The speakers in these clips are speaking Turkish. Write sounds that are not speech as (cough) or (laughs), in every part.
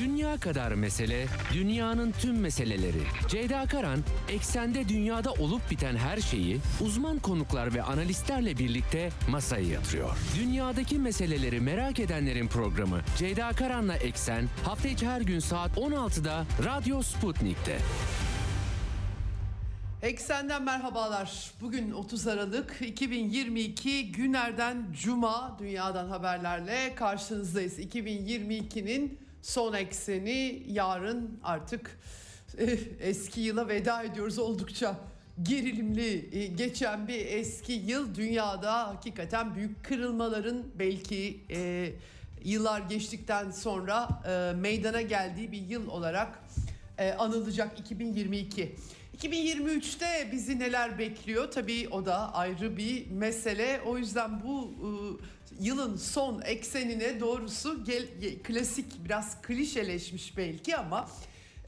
Dünya kadar mesele, dünyanın tüm meseleleri. Ceyda Karan, eksende dünyada olup biten her şeyi uzman konuklar ve analistlerle birlikte masaya yatırıyor. Dünyadaki meseleleri merak edenlerin programı Ceyda Karan'la Eksen hafta içi her gün saat 16'da Radyo Sputnik'te. Eksenden merhabalar. Bugün 30 Aralık 2022 günlerden Cuma dünyadan haberlerle karşınızdayız. 2022'nin son ekseni yarın artık eh, eski yıla veda ediyoruz oldukça gerilimli eh, geçen bir eski yıl dünyada hakikaten büyük kırılmaların belki eh, yıllar geçtikten sonra eh, meydana geldiği bir yıl olarak eh, anılacak 2022. 2023'te bizi neler bekliyor? Tabii o da ayrı bir mesele. O yüzden bu e, yılın son eksenine doğrusu gel, klasik biraz klişeleşmiş belki ama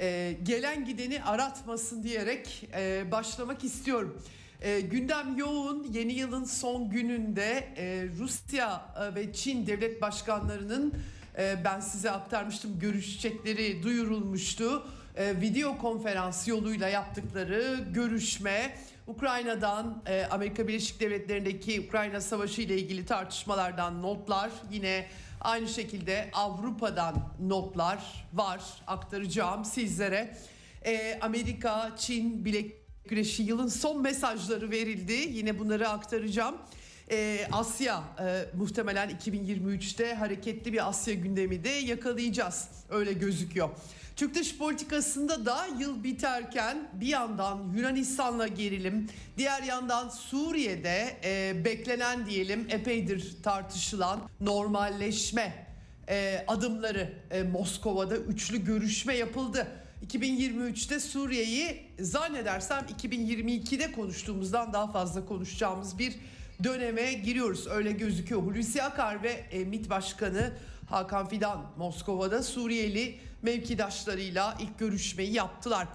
e, gelen gideni aratmasın diyerek e, başlamak istiyorum. E, gündem yoğun. Yeni yılın son gününde e, Rusya e, ve Çin devlet başkanlarının e, ben size aktarmıştım görüşecekleri duyurulmuştu e, video konferans yoluyla yaptıkları görüşme Ukrayna'dan e, Amerika Birleşik Devletleri'ndeki Ukrayna Savaşı ile ilgili tartışmalardan notlar yine aynı şekilde Avrupa'dan notlar var aktaracağım sizlere. E, Amerika, Çin bilek güreşi yılın son mesajları verildi. Yine bunları aktaracağım. Ee, Asya e, muhtemelen 2023'te hareketli bir Asya gündemi de yakalayacağız. Öyle gözüküyor. Türk dış politikasında da yıl biterken bir yandan Yunanistan'la gerilim, diğer yandan Suriye'de e, beklenen diyelim epeydir tartışılan normalleşme e, adımları e, Moskova'da üçlü görüşme yapıldı. 2023'te Suriye'yi zannedersem 2022'de konuştuğumuzdan daha fazla konuşacağımız bir döneme giriyoruz. Öyle gözüküyor. Hulusi Akar ve e, MİT Başkanı Hakan Fidan Moskova'da Suriyeli mevkidaşlarıyla ilk görüşmeyi yaptılar.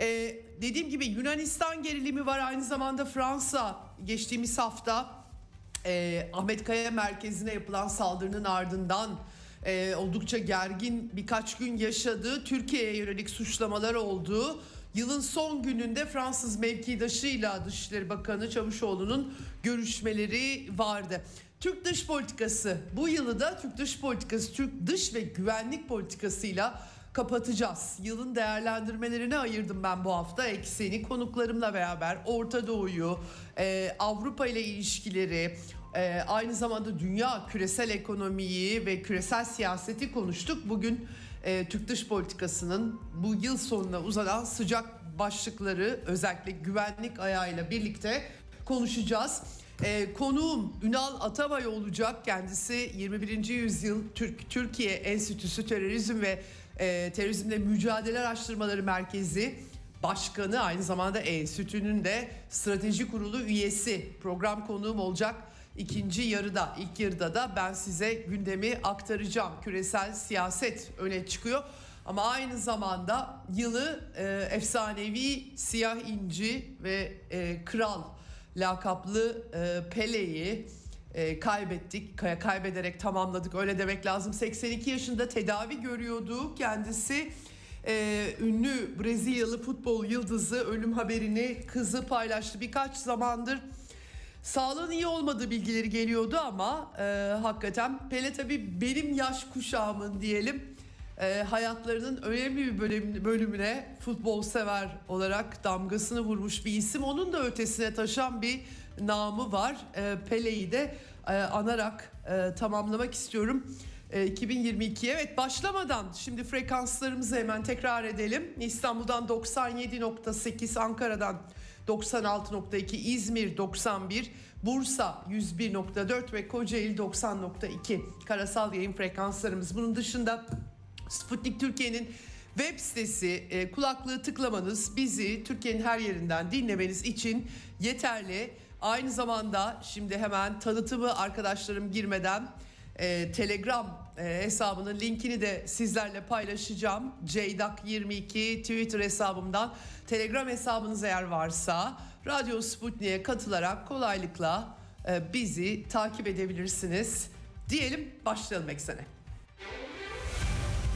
Ee, dediğim gibi Yunanistan gerilimi var aynı zamanda Fransa geçtiğimiz hafta e, Ahmet Kaya merkezine yapılan saldırının ardından e, oldukça gergin birkaç gün yaşadığı Türkiye'ye yönelik suçlamalar olduğu yılın son gününde Fransız mevkidaşıyla Dışişleri Bakanı Çavuşoğlu'nun görüşmeleri vardı. Türk dış politikası bu yılı da Türk dış politikası, Türk dış ve güvenlik politikasıyla kapatacağız. Yılın değerlendirmelerini ayırdım ben bu hafta ekseni konuklarımla beraber Orta Doğu'yu, e, Avrupa ile ilişkileri, e, aynı zamanda dünya küresel ekonomiyi ve küresel siyaseti konuştuk. Bugün e, Türk dış politikasının bu yıl sonuna uzanan sıcak başlıkları özellikle güvenlik ayağıyla birlikte konuşacağız. E, konuğum Ünal Atabay olacak. Kendisi 21. yüzyıl Türk Türkiye Enstitüsü Terörizm ve e, Terörizmle Mücadele Araştırmaları Merkezi Başkanı aynı zamanda enstitünün de strateji kurulu üyesi. Program konuğum olacak. İkinci yarıda, ilk yarıda da ben size gündemi aktaracağım. Küresel siyaset öne çıkıyor. Ama aynı zamanda yılı e, efsanevi siyah inci ve e, kral lakaplı e, Pele'yi e, kaybettik. Kaybederek tamamladık öyle demek lazım. 82 yaşında tedavi görüyordu kendisi. E, ünlü Brezilyalı futbol yıldızı ölüm haberini kızı paylaştı. Birkaç zamandır sağlığın iyi olmadığı bilgileri geliyordu ama e, hakikaten Pele tabii benim yaş kuşağımın diyelim e, hayatlarının önemli bir bölüm, bölümüne futbol sever olarak damgasını vurmuş bir isim. Onun da ötesine taşan bir namı var. E, Pele'yi de e, anarak e, tamamlamak istiyorum. E, 2022 evet başlamadan şimdi frekanslarımızı hemen tekrar edelim. İstanbul'dan 97.8, Ankara'dan 96.2, İzmir 91, Bursa 101.4 ve Kocaeli 90.2 karasal yayın frekanslarımız. Bunun dışında Sputnik Türkiye'nin web sitesi e, kulaklığı tıklamanız bizi Türkiye'nin her yerinden dinlemeniz için yeterli. Aynı zamanda şimdi hemen tanıtımı arkadaşlarım girmeden e, Telegram e, hesabının linkini de sizlerle paylaşacağım. Ceydak22 Twitter hesabımdan Telegram hesabınız eğer varsa Radyo Sputnik'e katılarak kolaylıkla e, bizi takip edebilirsiniz. Diyelim başlayalım eksene.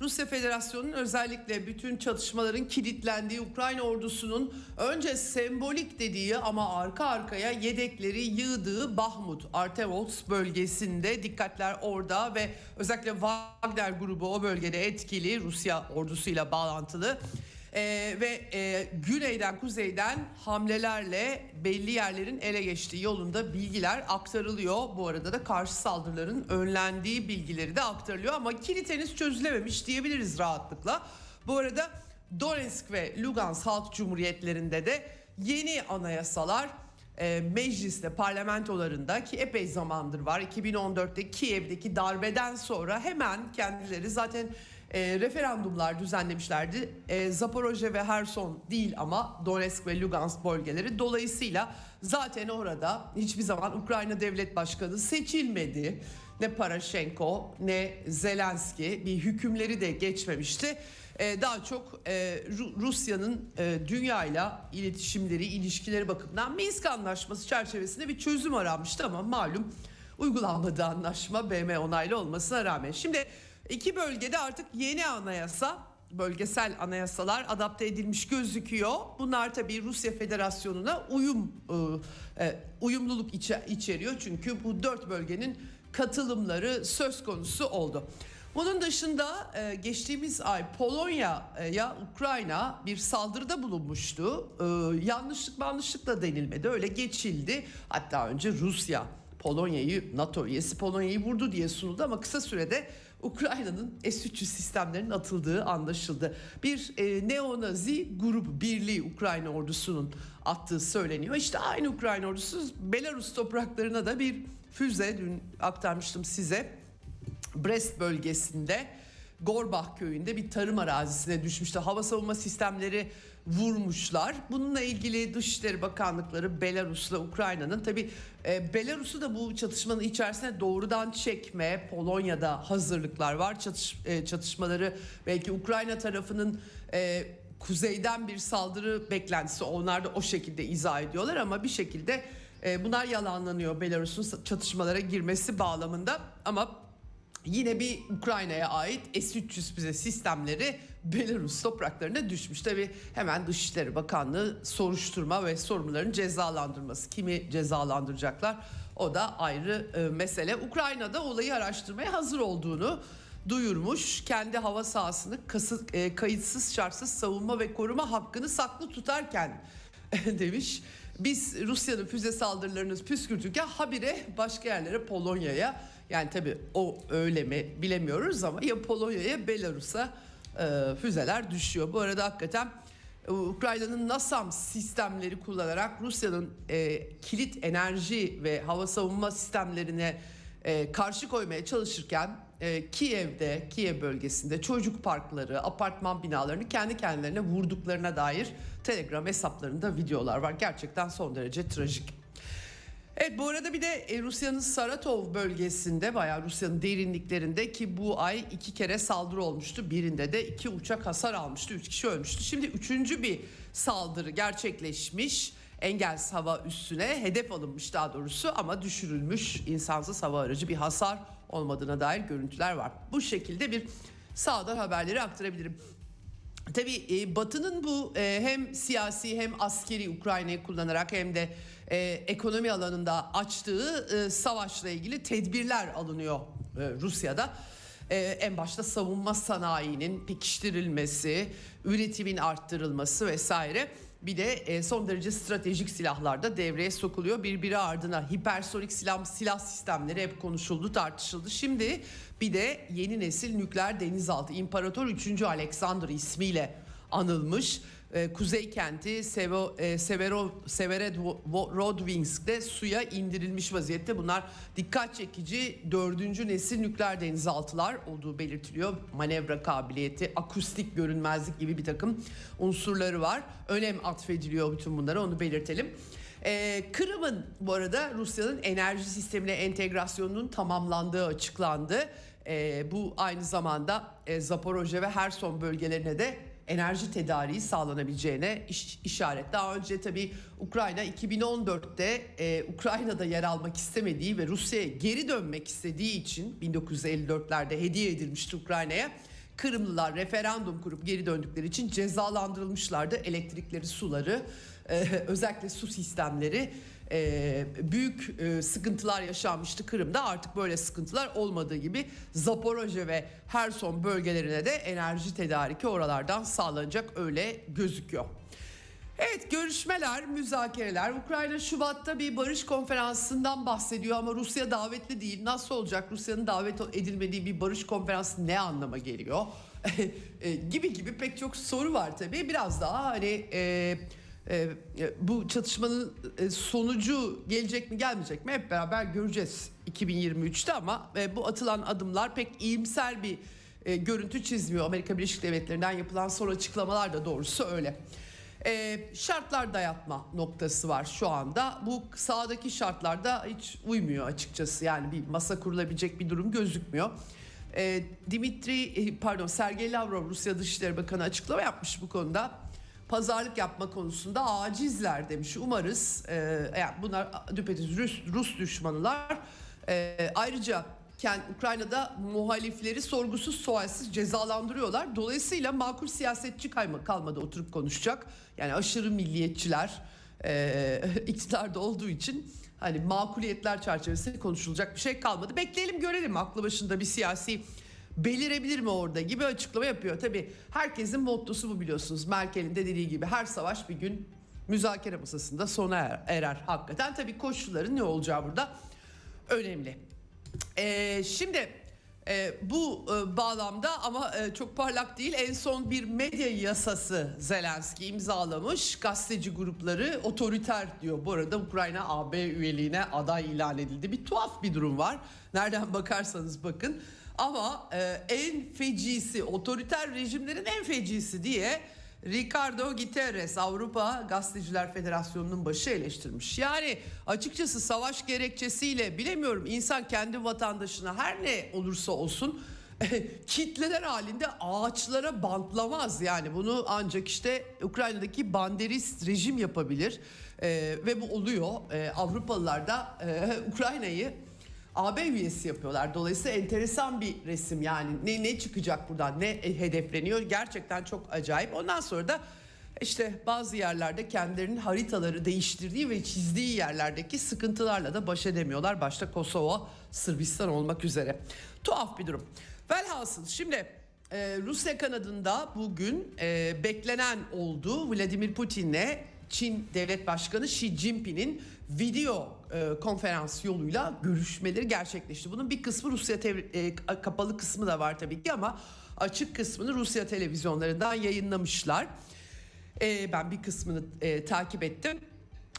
Rusya Federasyonu'nun özellikle bütün çatışmaların kilitlendiği Ukrayna ordusunun önce sembolik dediği ama arka arkaya yedekleri yığdığı Bahmut, Artevots bölgesinde dikkatler orada ve özellikle Wagner grubu o bölgede etkili Rusya ordusuyla bağlantılı. Ee, ve e, güneyden kuzeyden hamlelerle belli yerlerin ele geçtiği yolunda bilgiler aktarılıyor. Bu arada da karşı saldırıların önlendiği bilgileri de aktarılıyor ama kilit henüz çözülememiş diyebiliriz rahatlıkla. Bu arada Donetsk ve Lugansk Halk Cumhuriyetlerinde de yeni anayasalar e, mecliste, parlamentolarında ki epey zamandır var. 2014'te Kiev'deki darbeden sonra hemen kendileri zaten e, referandumlar düzenlemişlerdi. E, Zaporojye ve Herson değil ama Donetsk ve Lugansk bölgeleri. Dolayısıyla zaten orada hiçbir zaman Ukrayna Devlet Başkanı seçilmedi. Ne Paraşenko ne Zelenski bir hükümleri de geçmemişti. E, daha çok e, Ru- Rusya'nın e, dünyayla iletişimleri, ilişkileri bakımından Minsk Anlaşması çerçevesinde bir çözüm aranmıştı ama malum uygulanmadı anlaşma BM onaylı olmasına rağmen. Şimdi iki bölgede artık yeni anayasa bölgesel anayasalar adapte edilmiş gözüküyor. Bunlar tabii Rusya Federasyonu'na uyum e, e, uyumluluk içe- içeriyor. Çünkü bu dört bölgenin katılımları söz konusu oldu. Bunun dışında e, geçtiğimiz ay Polonya'ya Ukrayna bir saldırıda bulunmuştu. Yanlışlık yanlışlık da denilmedi öyle geçildi. Hatta önce Rusya Polonya'yı NATO üyesi Polonya'yı vurdu diye sunuldu ama kısa sürede Ukrayna'nın S-300 sistemlerinin atıldığı anlaşıldı. Bir e, neo-nazi grup birliği Ukrayna ordusunun attığı söyleniyor. İşte aynı Ukrayna ordusu Belarus topraklarına da bir füze dün aktarmıştım size. Brest bölgesinde Gorbach köyünde bir tarım arazisine düşmüştü. Hava savunma sistemleri vurmuşlar. Bununla ilgili Dışişleri Bakanlıkları Belarus'la Ukrayna'nın tabi Belarus'u da bu çatışmanın içerisine doğrudan çekme Polonya'da hazırlıklar var. Çatış, e, çatışmaları belki Ukrayna tarafının e, kuzeyden bir saldırı beklentisi onlar da o şekilde izah ediyorlar ama bir şekilde e, bunlar yalanlanıyor Belarus'un çatışmalara girmesi bağlamında ama Yine bir Ukrayna'ya ait S-300 füze sistemleri Belarus topraklarına düşmüş. Tabi hemen Dışişleri Bakanlığı soruşturma ve sorumluların cezalandırması. Kimi cezalandıracaklar o da ayrı e, mesele. Ukrayna'da olayı araştırmaya hazır olduğunu duyurmuş. Kendi hava sahasını kasıt, e, kayıtsız şartsız savunma ve koruma hakkını saklı tutarken (laughs) demiş. Biz Rusya'nın füze saldırılarını püskürtürken habire başka yerlere Polonya'ya yani tabii o öyle mi bilemiyoruz ama ya Polonya'ya Belarus'a e, füzeler düşüyor. Bu arada hakikaten e, Ukrayna'nın NASAM sistemleri kullanarak Rusya'nın e, kilit enerji ve hava savunma sistemlerine e, karşı koymaya çalışırken e, Kiev'de, Kiev bölgesinde çocuk parkları, apartman binalarını kendi kendilerine vurduklarına dair Telegram hesaplarında videolar var. Gerçekten son derece trajik. Evet bu arada bir de e, Rusya'nın Saratov bölgesinde bayağı Rusya'nın derinliklerinde ki bu ay iki kere saldırı olmuştu. Birinde de iki uçak hasar almıştı. Üç kişi ölmüştü. Şimdi üçüncü bir saldırı gerçekleşmiş. Engelsiz hava üssüne hedef alınmış daha doğrusu ama düşürülmüş insansız hava aracı bir hasar olmadığına dair görüntüler var. Bu şekilde bir sağdan haberleri aktarabilirim. Tabii e, Batı'nın bu e, hem siyasi hem askeri Ukrayna'yı kullanarak hem de e, ekonomi alanında açtığı e, savaşla ilgili tedbirler alınıyor e, Rusya'da. E, en başta savunma sanayinin pekiştirilmesi, üretimin arttırılması vesaire. Bir de e, son derece stratejik silahlar da devreye sokuluyor. Birbiri ardına hipersonik silah, silah sistemleri hep konuşuldu, tartışıldı. Şimdi bir de yeni nesil nükleer denizaltı İmparator 3. Alexander ismiyle anılmış e, kuzey kenti e, Severo, Severodvinsk'te suya indirilmiş vaziyette. Bunlar dikkat çekici dördüncü nesil nükleer denizaltılar olduğu belirtiliyor. Manevra kabiliyeti, akustik görünmezlik gibi bir takım unsurları var. Önem atfediliyor bütün bunlara onu belirtelim. Ee, Kırım'ın bu arada Rusya'nın enerji sistemine entegrasyonunun tamamlandığı açıklandı. Ee, bu aynı zamanda e, Zaporojye ve Herson bölgelerine de enerji tedariği sağlanabileceğine iş, işaret. Daha önce tabii Ukrayna 2014'te e, Ukrayna'da yer almak istemediği ve Rusya'ya geri dönmek istediği için 1954'lerde hediye edilmişti Ukrayna'ya. Kırımlılar referandum kurup geri döndükleri için cezalandırılmışlardı. Elektrikleri, suları, e, özellikle su sistemleri e, büyük e, sıkıntılar yaşanmıştı Kırım'da. Artık böyle sıkıntılar olmadığı gibi Zaporojye ve Herson bölgelerine de enerji tedariki oralardan sağlanacak öyle gözüküyor. Evet görüşmeler, müzakereler. Ukrayna Şubat'ta bir barış konferansından bahsediyor ama Rusya davetli değil. Nasıl olacak? Rusya'nın davet edilmediği bir barış konferansı ne anlama geliyor? (laughs) gibi gibi pek çok soru var tabii. Biraz daha hani e, e, bu çatışmanın e, sonucu gelecek mi gelmeyecek mi hep beraber göreceğiz 2023'te ama e, bu atılan adımlar pek iyimser bir e, görüntü çizmiyor. Amerika Birleşik Devletleri'nden yapılan son açıklamalar da doğrusu öyle. E, şartlar dayatma noktası var şu anda. Bu sağdaki şartlarda hiç uymuyor açıkçası. Yani bir masa kurulabilecek bir durum gözükmüyor. E, Dimitri e, pardon Sergey Lavrov Rusya Dışişleri Bakanı açıklama yapmış bu konuda pazarlık yapma konusunda acizler demiş. Umarız e, yani bunlar düpedüz Rus, Rus düşmanılar. E, ayrıca kendi Ukrayna'da muhalifleri sorgusuz sualsiz cezalandırıyorlar. Dolayısıyla makul siyasetçi kayma, kalmadı oturup konuşacak. Yani aşırı milliyetçiler e, (laughs) iktidarda olduğu için hani makuliyetler çerçevesinde konuşulacak bir şey kalmadı. Bekleyelim görelim aklı başında bir siyasi belirebilir mi orada gibi açıklama yapıyor. Tabii herkesin mottosu bu biliyorsunuz. Merkel'in de dediği gibi her savaş bir gün müzakere masasında sona er, erer. Hakikaten tabii koşulların ne olacağı burada önemli. Ee, şimdi e, bu e, bağlamda ama e, çok parlak değil en son bir medya yasası Zelenski imzalamış. Gazeteci grupları otoriter diyor. Bu arada Ukrayna AB üyeliğine aday ilan edildi. Bir tuhaf bir durum var. Nereden bakarsanız bakın. Ama e, en fecisi, otoriter rejimlerin en fecisi diye Ricardo Guterres Avrupa Gazeteciler Federasyonu'nun başı eleştirmiş. Yani açıkçası savaş gerekçesiyle bilemiyorum insan kendi vatandaşına her ne olursa olsun (laughs) kitleler halinde ağaçlara bantlamaz. Yani bunu ancak işte Ukrayna'daki banderist rejim yapabilir. Ee, ve bu oluyor. Ee, Avrupalılar da e, Ukrayna'yı AB üyesi yapıyorlar. Dolayısıyla enteresan bir resim yani ne ne çıkacak buradan ne hedefleniyor gerçekten çok acayip. Ondan sonra da işte bazı yerlerde kendilerinin haritaları değiştirdiği ve çizdiği yerlerdeki sıkıntılarla da baş edemiyorlar. Başta Kosova, Sırbistan olmak üzere. Tuhaf bir durum. Velhasıl şimdi e, Rusya kanadında bugün e, beklenen oldu. Vladimir Putin'le Çin Devlet Başkanı Xi Jinping'in video e, konferans yoluyla görüşmeleri gerçekleşti. Bunun bir kısmı Rusya e, kapalı kısmı da var tabii ki ama açık kısmını Rusya televizyonlarından yayınlamışlar. E, ben bir kısmını e, takip ettim.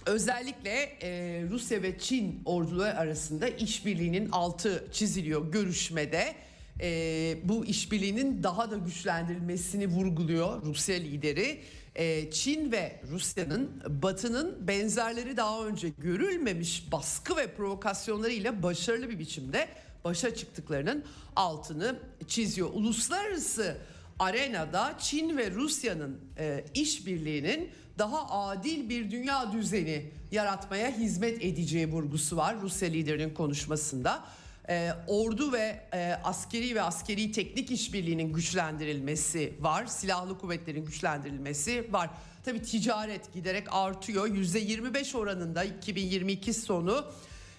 Özellikle e, Rusya ve Çin orduları arasında işbirliğinin altı çiziliyor görüşmede. E, bu işbirliğinin daha da güçlendirilmesini vurguluyor Rusya lideri. Ee, Çin ve Rusya'nın Batı'nın benzerleri daha önce görülmemiş baskı ve provokasyonlarıyla başarılı bir biçimde başa çıktıklarının altını çiziyor. Uluslararası arenada Çin ve Rusya'nın e, işbirliğinin daha adil bir dünya düzeni yaratmaya hizmet edeceği vurgusu var Rusya liderinin konuşmasında e, ordu ve e, askeri ve askeri teknik işbirliğinin güçlendirilmesi var. Silahlı kuvvetlerin güçlendirilmesi var. Tabii ticaret giderek artıyor. %25 oranında 2022 sonu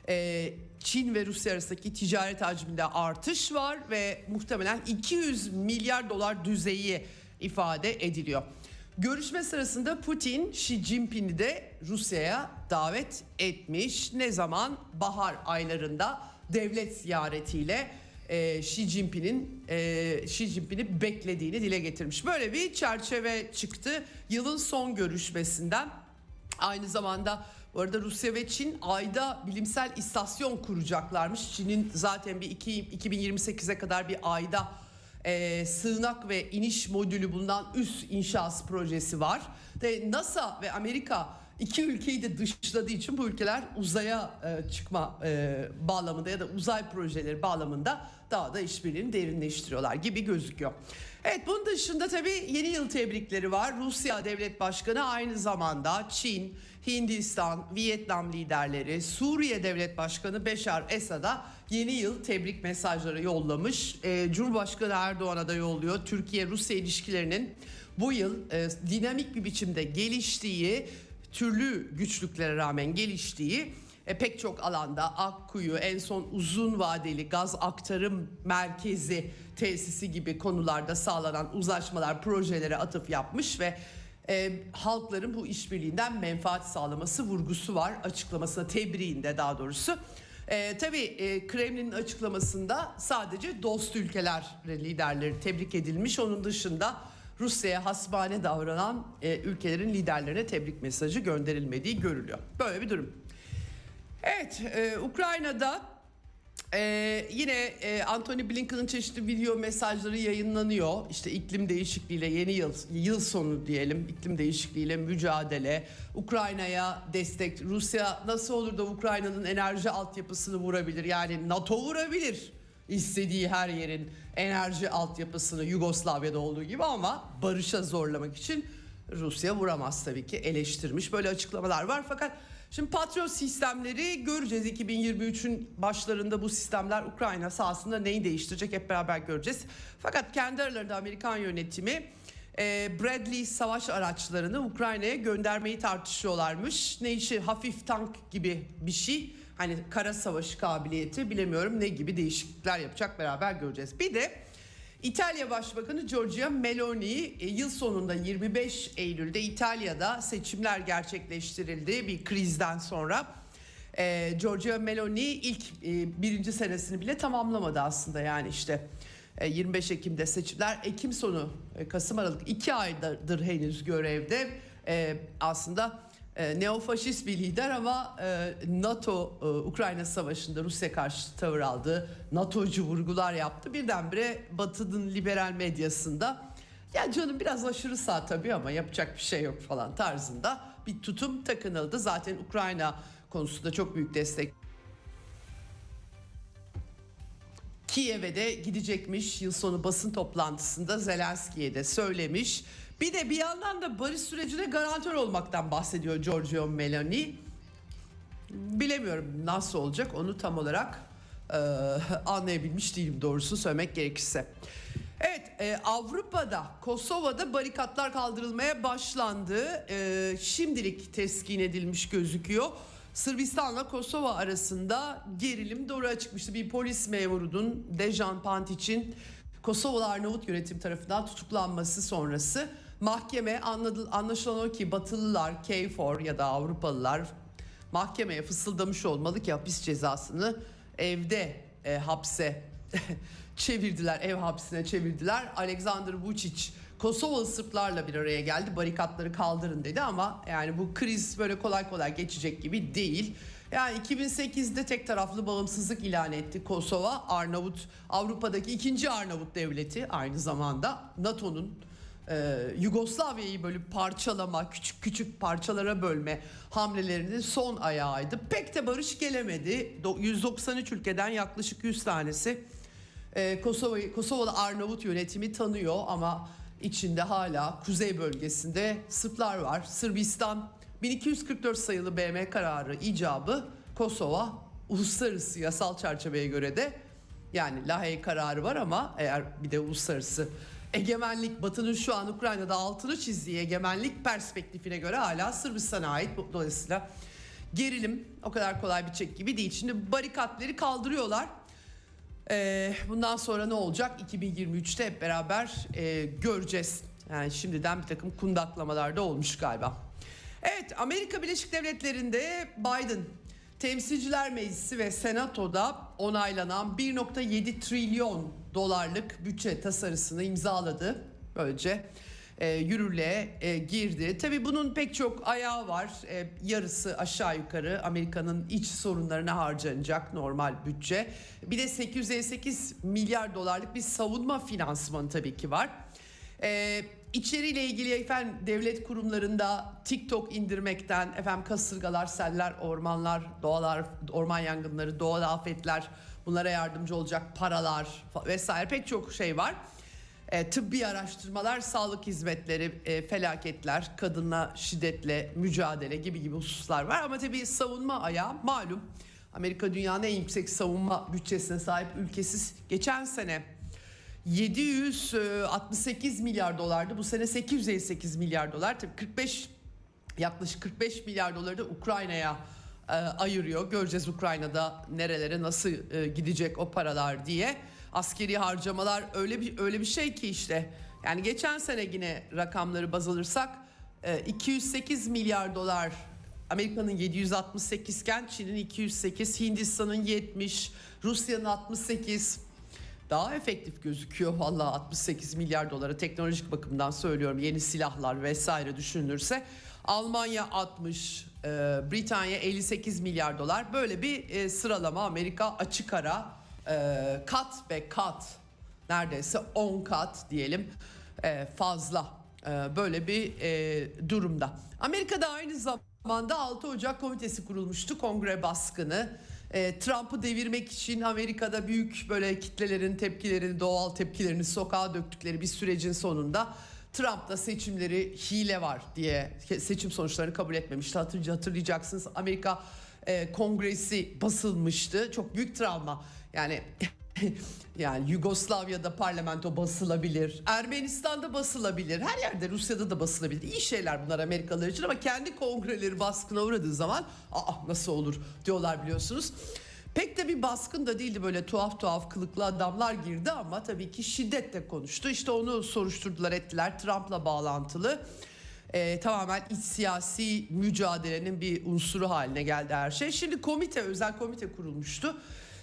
e, Çin ve Rusya arasındaki ticaret hacminde artış var ve muhtemelen 200 milyar dolar düzeyi ifade ediliyor. Görüşme sırasında Putin Xi Jinping'i de Rusya'ya davet etmiş. Ne zaman? Bahar aylarında devlet ziyaretiyle e, Xi Jinping'in e, Xi Jinping'i beklediğini dile getirmiş. Böyle bir çerçeve çıktı yılın son görüşmesinden. Aynı zamanda bu arada Rusya ve Çin ayda bilimsel istasyon kuracaklarmış. Çin'in zaten bir iki, 2028'e kadar bir ayda e, sığınak ve iniş modülü bulunan üst inşası projesi var. De NASA ve Amerika iki ülkeyi de dışladığı için bu ülkeler uzaya e, çıkma e, bağlamında ya da uzay projeleri bağlamında daha da işbirliğini derinleştiriyorlar gibi gözüküyor. Evet bunun dışında tabii yeni yıl tebrikleri var. Rusya Devlet Başkanı aynı zamanda Çin, Hindistan, Vietnam liderleri, Suriye Devlet Başkanı Beşar Esad'a yeni yıl tebrik mesajları yollamış. Ee, Cumhurbaşkanı Erdoğan'a da yolluyor. Türkiye-Rusya ilişkilerinin bu yıl e, dinamik bir biçimde geliştiği, türlü güçlüklere rağmen geliştiği e, pek çok alanda Akkuyu en son uzun vadeli gaz aktarım merkezi tesisi gibi konularda sağlanan uzlaşmalar projelere atıf yapmış ve e, halkların bu işbirliğinden menfaat sağlaması vurgusu var açıklamasına tebriğinde daha doğrusu. E, tabii e, Kremlin'in açıklamasında sadece dost ülkeler liderleri tebrik edilmiş. Onun dışında Rusya'ya hasbane davranan e, ülkelerin liderlerine tebrik mesajı gönderilmediği görülüyor. Böyle bir durum. Evet, e, Ukrayna'da e, yine e, Anthony Blinken'ın çeşitli video mesajları yayınlanıyor. İşte iklim değişikliğiyle yeni yıl, yıl sonu diyelim, iklim değişikliğiyle mücadele, Ukrayna'ya destek, Rusya nasıl olur da Ukrayna'nın enerji altyapısını vurabilir? Yani NATO vurabilir istediği her yerin enerji altyapısını Yugoslavya'da olduğu gibi ama barışa zorlamak için Rusya vuramaz tabii ki eleştirmiş. Böyle açıklamalar var fakat Şimdi Patriot sistemleri göreceğiz 2023'ün başlarında bu sistemler Ukrayna sahasında neyi değiştirecek hep beraber göreceğiz. Fakat kendi aralarında Amerikan yönetimi e, Bradley savaş araçlarını Ukrayna'ya göndermeyi tartışıyorlarmış. Ne işi hafif tank gibi bir şey. Hani kara savaşı kabiliyeti bilemiyorum ne gibi değişiklikler yapacak beraber göreceğiz. Bir de İtalya Başbakanı Giorgia Meloni e, yıl sonunda 25 Eylül'de İtalya'da seçimler gerçekleştirildi bir krizden sonra. E, Giorgia Meloni ilk e, birinci senesini bile tamamlamadı aslında yani işte e, 25 Ekim'de seçimler Ekim sonu e, Kasım Aralık iki aydır henüz görevde e, aslında e, neofaşist bir lider ama e, NATO e, Ukrayna Savaşı'nda Rusya karşı tavır aldı. NATO'cu vurgular yaptı. Birdenbire Batı'nın liberal medyasında ya canım biraz aşırı sağ tabii ama yapacak bir şey yok falan tarzında bir tutum takınıldı. Zaten Ukrayna konusunda çok büyük destek Kiev'e de gidecekmiş yıl sonu basın toplantısında Zelenski'ye de söylemiş. Bir de bir yandan da barış sürecine garantör olmaktan bahsediyor Giorgio Meloni. Bilemiyorum nasıl olacak onu tam olarak e, anlayabilmiş değilim doğrusu söylemek gerekirse. Evet e, Avrupa'da Kosova'da barikatlar kaldırılmaya başlandı. E, şimdilik teskin edilmiş gözüküyor. Sırbistan'la Kosova arasında gerilim doğru çıkmıştı. Bir polis memurunun Dejan Pantic'in Kosovalı Arnavut yönetim tarafından tutuklanması sonrası mahkeme anladı, anlaşılan o ki Batılılar, KFOR ya da Avrupalılar mahkemeye fısıldamış olmalı ki hapis cezasını evde e, hapse (laughs) çevirdiler, ev hapsine çevirdiler. Alexander Vučić Kosovalı Sırplarla bir araya geldi. Barikatları kaldırın dedi ama yani bu kriz böyle kolay kolay geçecek gibi değil. Yani 2008'de tek taraflı bağımsızlık ilan etti Kosova. Arnavut Avrupa'daki ikinci Arnavut devleti aynı zamanda NATO'nun e, Yugoslavya'yı böyle parçalama, küçük küçük parçalara bölme hamlelerinin son ayağıydı. Pek de barış gelemedi. 193 ülkeden yaklaşık 100 tanesi e, Kosova'yı Kosovalı Arnavut yönetimi tanıyor ama içinde hala kuzey bölgesinde Sırplar var. Sırbistan 1244 sayılı BM kararı icabı Kosova uluslararası yasal çerçeveye göre de yani Lahey kararı var ama eğer bir de uluslararası egemenlik Batı'nın şu an Ukrayna'da altını çizdiği egemenlik perspektifine göre hala Sırbistan'a ait. Dolayısıyla gerilim o kadar kolay bir çek gibi değil. Şimdi barikatları kaldırıyorlar. Ee, bundan sonra ne olacak? 2023'te hep beraber e, göreceğiz. Yani şimdiden bir takım kundaklamalar da olmuş galiba. Evet Amerika Birleşik Devletleri'nde Biden Temsilciler Meclisi ve Senato'da onaylanan 1.7 trilyon dolarlık bütçe tasarısını imzaladı. Böylece e, yürürlüğe e, girdi. Tabii bunun pek çok ayağı var. E, yarısı aşağı yukarı Amerika'nın iç sorunlarına harcanacak normal bütçe. Bir de 858 milyar dolarlık bir savunma finansmanı tabii ki var. Ee, içeriyle ilgili efendim devlet kurumlarında TikTok indirmekten efendim kasırgalar, seller, ormanlar, doğalar, orman yangınları, doğal afetler bunlara yardımcı olacak paralar vesaire pek çok şey var. Ee, tıbbi araştırmalar, sağlık hizmetleri, e, felaketler, kadınla şiddetle mücadele gibi gibi hususlar var. Ama tabii savunma ayağı malum. Amerika dünyanın en yüksek savunma bütçesine sahip ülkesiz. Geçen sene 768 milyar dolardı. Bu sene 858 milyar dolar. Tabii 45 yaklaşık 45 milyar doları da Ukrayna'ya e, ayırıyor. Göreceğiz Ukrayna'da nerelere nasıl e, gidecek o paralar diye. Askeri harcamalar öyle bir öyle bir şey ki işte. Yani geçen sene yine rakamları baz alırsak e, 208 milyar dolar Amerika'nın 768 iken Çin'in 208, Hindistan'ın 70, Rusya'nın 68 daha efektif gözüküyor vallahi 68 milyar dolara teknolojik bakımdan söylüyorum yeni silahlar vesaire düşünülürse Almanya 60 e, Britanya 58 milyar dolar böyle bir e, sıralama Amerika açık ara e, kat be kat neredeyse 10 kat diyelim e, fazla e, böyle bir e, durumda. Amerika'da aynı zamanda 6 Ocak komitesi kurulmuştu kongre baskını. E, Trump'ı devirmek için Amerika'da büyük böyle kitlelerin tepkilerini, doğal tepkilerini sokağa döktükleri bir sürecin sonunda Trump da seçimleri hile var diye seçim sonuçlarını kabul etmemişti. Hatırlayacaksınız Amerika e, kongresi basılmıştı. Çok büyük travma. Yani (laughs) yani Yugoslavya'da parlamento basılabilir. Ermenistan'da basılabilir. Her yerde Rusya'da da basılabilir. İyi şeyler bunlar Amerikalılar için ama kendi kongreleri baskına uğradığı zaman aa nasıl olur diyorlar biliyorsunuz. Pek de bir baskın da değildi böyle tuhaf tuhaf kılıklı adamlar girdi ama tabii ki şiddetle konuştu. İşte onu soruşturdular ettiler Trump'la bağlantılı. Ee, tamamen iç siyasi mücadelenin bir unsuru haline geldi her şey. Şimdi komite özel komite kurulmuştu.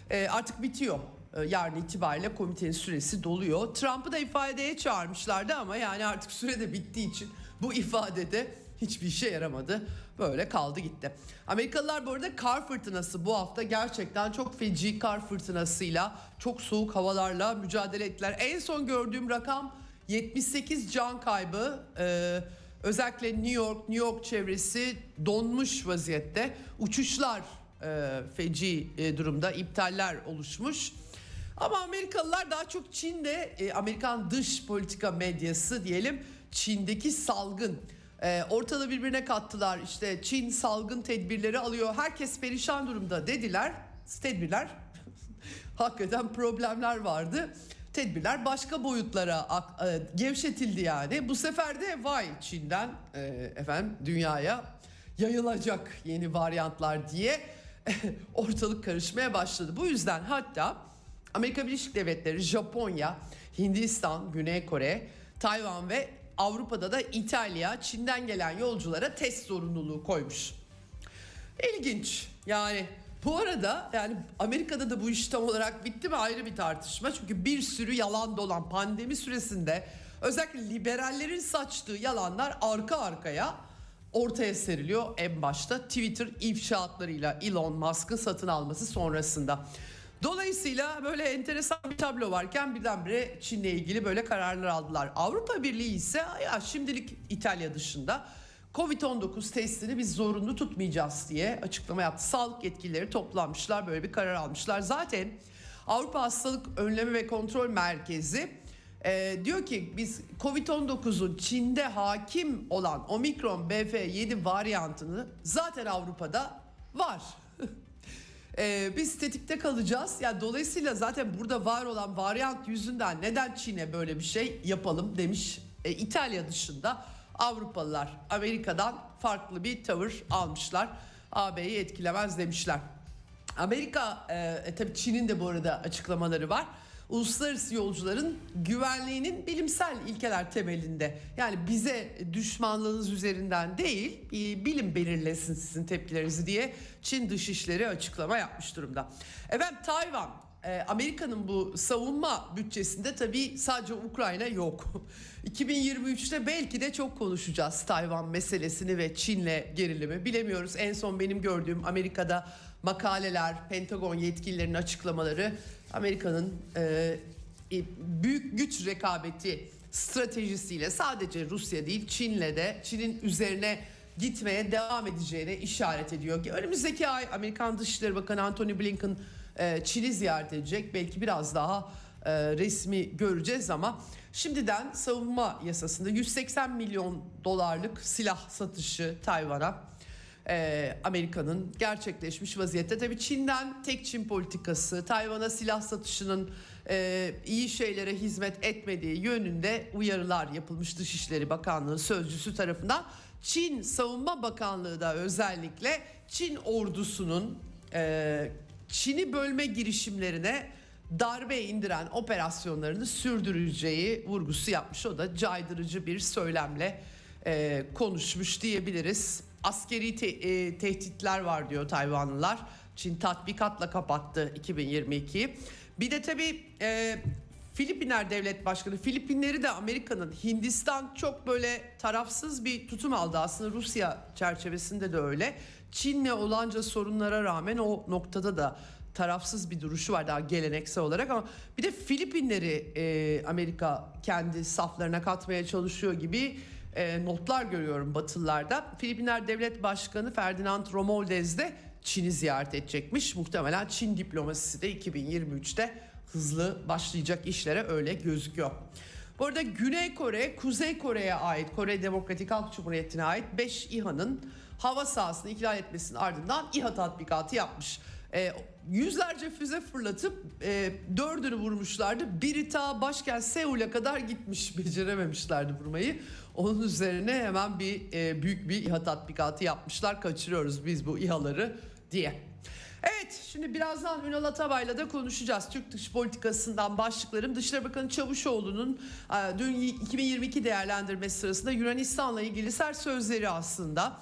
Ee, artık bitiyor. Ee, yarın itibariyle komitenin süresi doluyor. Trump'ı da ifadeye çağırmışlardı ama yani artık süre de bittiği için bu ifadede hiçbir işe yaramadı. Böyle kaldı gitti. Amerikalılar bu arada kar fırtınası bu hafta gerçekten çok feci kar fırtınasıyla çok soğuk havalarla mücadele ettiler. En son gördüğüm rakam 78 can kaybı. Ee, özellikle New York, New York çevresi donmuş vaziyette. Uçuşlar e, feci e, durumda, iptaller oluşmuş. Ama Amerikalılar daha çok Çin'de e, Amerikan dış politika medyası diyelim Çin'deki salgın e, ortalığı birbirine kattılar. İşte Çin salgın tedbirleri alıyor. Herkes perişan durumda dediler. Tedbirler (laughs) hakikaten problemler vardı. Tedbirler başka boyutlara e, gevşetildi yani. Bu sefer de vay Çin'den e, efendim dünyaya yayılacak yeni varyantlar diye (laughs) ortalık karışmaya başladı. Bu yüzden hatta Amerika Birleşik Devletleri, Japonya, Hindistan, Güney Kore, Tayvan ve Avrupa'da da İtalya Çin'den gelen yolculara test zorunluluğu koymuş. İlginç. Yani bu arada yani Amerika'da da bu iş tam olarak bitti mi ayrı bir tartışma. Çünkü bir sürü yalan dolan pandemi süresinde özellikle liberallerin saçtığı yalanlar arka arkaya ortaya seriliyor en başta Twitter ifşaatlarıyla Elon Musk'ın satın alması sonrasında. Dolayısıyla böyle enteresan bir tablo varken birdenbire Çin'le ilgili böyle kararlar aldılar. Avrupa Birliği ise ya şimdilik İtalya dışında Covid-19 testini biz zorunlu tutmayacağız diye açıklama yaptı. Sağlık yetkilileri toplanmışlar böyle bir karar almışlar. Zaten Avrupa Hastalık Önleme ve Kontrol Merkezi e, diyor ki biz Covid-19'un Çin'de hakim olan omikron BF7 varyantını zaten Avrupa'da var. (laughs) Ee, biz tetikte kalacağız. Yani dolayısıyla zaten burada var olan varyant yüzünden neden Çin'e böyle bir şey yapalım demiş e, İtalya dışında Avrupalılar Amerika'dan farklı bir tavır almışlar. AB'yi etkilemez demişler. Amerika e, e, tabii Çin'in de bu arada açıklamaları var. Uluslararası yolcuların güvenliğinin bilimsel ilkeler temelinde. Yani bize düşmanlığınız üzerinden değil bilim belirlesin sizin tepkilerinizi diye Çin Dışişleri açıklama yapmış durumda. Efendim Tayvan e, Amerika'nın bu savunma bütçesinde tabii sadece Ukrayna yok. (laughs) 2023'te belki de çok konuşacağız Tayvan meselesini ve Çin'le gerilimi. Bilemiyoruz en son benim gördüğüm Amerika'da makaleler, Pentagon yetkililerinin açıklamaları Amerika'nın e, e, büyük güç rekabeti stratejisiyle sadece Rusya değil Çin'le de Çin'in üzerine gitmeye devam edeceğine işaret ediyor ki önümüzdeki ay Amerikan Dışişleri Bakanı Antony Blinken e, Çin'i ziyaret edecek. Belki biraz daha e, resmi göreceğiz ama şimdiden savunma yasasında 180 milyon dolarlık silah satışı Tayvan'a e, Amerika'nın gerçekleşmiş vaziyette. Tabii Çin'den tek Çin politikası, Tayvan'a silah satışının e, iyi şeylere hizmet etmediği yönünde uyarılar yapılmış Dışişleri Bakanlığı sözcüsü tarafından. Çin Savunma Bakanlığı da özellikle Çin ordusunun e, Çin'i bölme girişimlerine darbe indiren operasyonlarını sürdüreceği vurgusu yapmış. O da caydırıcı bir söylemle e, konuşmuş diyebiliriz. Askeri te- e, tehditler var diyor Tayvanlılar. Çin tatbikatla kapattı 2022'yi. Bir de tabii e, Filipinler Devlet Başkanı Filipinleri de Amerika'nın Hindistan çok böyle tarafsız bir tutum aldı aslında Rusya çerçevesinde de öyle. Çin'le olanca sorunlara rağmen o noktada da tarafsız bir duruşu var daha geleneksel olarak ama bir de Filipinleri e, Amerika kendi saflarına katmaya çalışıyor gibi e, notlar görüyorum Batılılarda. Filipinler Devlet Başkanı Ferdinand Romualdez de Çin'i ziyaret edecekmiş. Muhtemelen Çin diplomasisi de 2023'te hızlı başlayacak işlere öyle gözüküyor. Bu arada Güney Kore, Kuzey Kore'ye ait, Kore Demokratik Halk Cumhuriyeti'ne ait 5 İHA'nın hava sahasını ihlal etmesinin ardından İHA tatbikatı yapmış. E, yüzlerce füze fırlatıp e, dördünü vurmuşlardı. Biri ta başkent Seul'e kadar gitmiş. (laughs) Becerememişlerdi vurmayı. Onun üzerine hemen bir e, büyük bir İHA tatbikatı yapmışlar. Kaçırıyoruz biz bu İHA'ları diye. Evet şimdi birazdan Ünal Atabay'la da konuşacağız. Türk dış politikasından başlıklarım. Dışişleri Bakanı Çavuşoğlu'nun e, dün 2022 değerlendirmesi sırasında Yunanistan'la ilgili sert sözleri aslında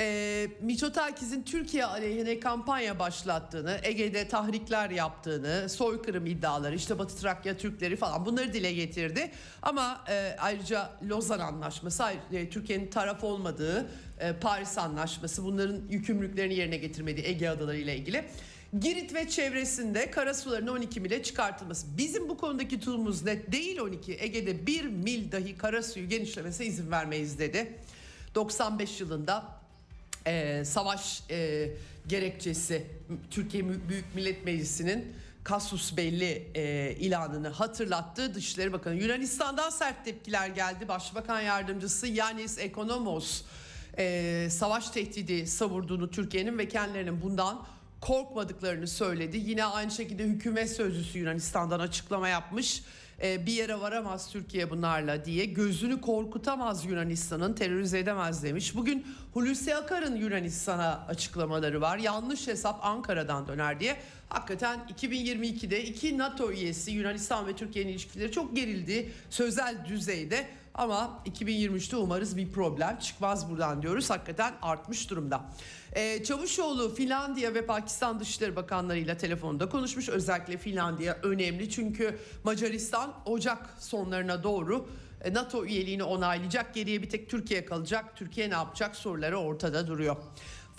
e, Mitsotakis'in Türkiye aleyhine kampanya başlattığını, Ege'de tahrikler yaptığını, soykırım iddiaları, işte Batı Trakya Türkleri falan bunları dile getirdi. Ama e, ayrıca Lozan Anlaşması, e, Türkiye'nin taraf olmadığı e, Paris Anlaşması bunların yükümlülüklerini yerine getirmediği Ege adaları ile ilgili. Girit ve çevresinde karasuların 12 mile çıkartılması. Bizim bu konudaki tutumumuz net değil 12. Ege'de bir mil dahi karasuyu genişlemesine izin vermeyiz dedi. 95 yılında e, savaş e, gerekçesi Türkiye Büyük Millet Meclisi'nin kasus belli e, ilanını hatırlattı. Dışişleri Bakanı Yunanistan'dan sert tepkiler geldi. Başbakan Yardımcısı Yanis Ekonomos e, savaş tehdidi savurduğunu Türkiye'nin ve kendilerinin bundan korkmadıklarını söyledi. Yine aynı şekilde hükümet sözcüsü Yunanistan'dan açıklama yapmış. E, bir yere varamaz Türkiye bunlarla diye gözünü korkutamaz Yunanistan'ın terörize edemez demiş. Bugün Hulusi Akar'ın Yunanistan'a açıklamaları var. Yanlış hesap Ankara'dan döner diye. Hakikaten 2022'de iki NATO üyesi Yunanistan ve Türkiye'nin ilişkileri çok gerildi. Sözel düzeyde ama 2023'te umarız bir problem çıkmaz buradan diyoruz. Hakikaten artmış durumda. Ee, Çavuşoğlu Finlandiya ve Pakistan Dışişleri Bakanlarıyla telefonda konuşmuş. Özellikle Finlandiya önemli çünkü Macaristan Ocak sonlarına doğru e, NATO üyeliğini onaylayacak. Geriye bir tek Türkiye kalacak. Türkiye ne yapacak soruları ortada duruyor.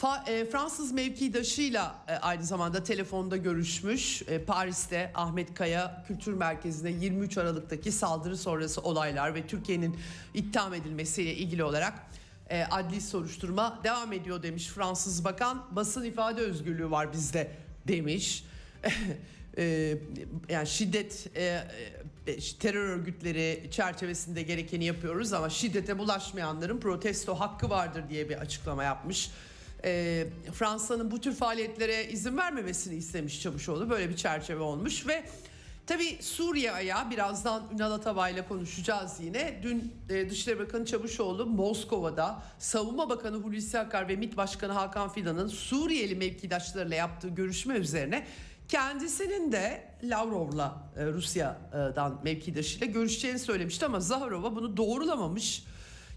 E, Fransız mevkidaşıyla e, aynı zamanda telefonda görüşmüş. E, Paris'te Ahmet Kaya Kültür Merkezi'nde 23 Aralık'taki saldırı sonrası olaylar ve Türkiye'nin itham edilmesiyle ilgili olarak adli soruşturma devam ediyor demiş Fransız Bakan. Basın ifade özgürlüğü var bizde demiş. (laughs) yani şiddet terör örgütleri çerçevesinde gerekeni yapıyoruz ama şiddete bulaşmayanların protesto hakkı vardır diye bir açıklama yapmış. E, Fransa'nın bu tür faaliyetlere izin vermemesini istemiş Çavuşoğlu. Böyle bir çerçeve olmuş ve Tabi Suriye ayağı birazdan Ünal Atabay'la konuşacağız yine. Dün e, Dışişleri Bakanı Çavuşoğlu Moskova'da Savunma Bakanı Hulusi Akar ve MİT Başkanı Hakan Fidan'ın Suriyeli mevkidaşlarıyla yaptığı görüşme üzerine Kendisinin de Lavrov'la e, Rusya'dan mevkidaşıyla görüşeceğini söylemişti ama Zaharova bunu doğrulamamış.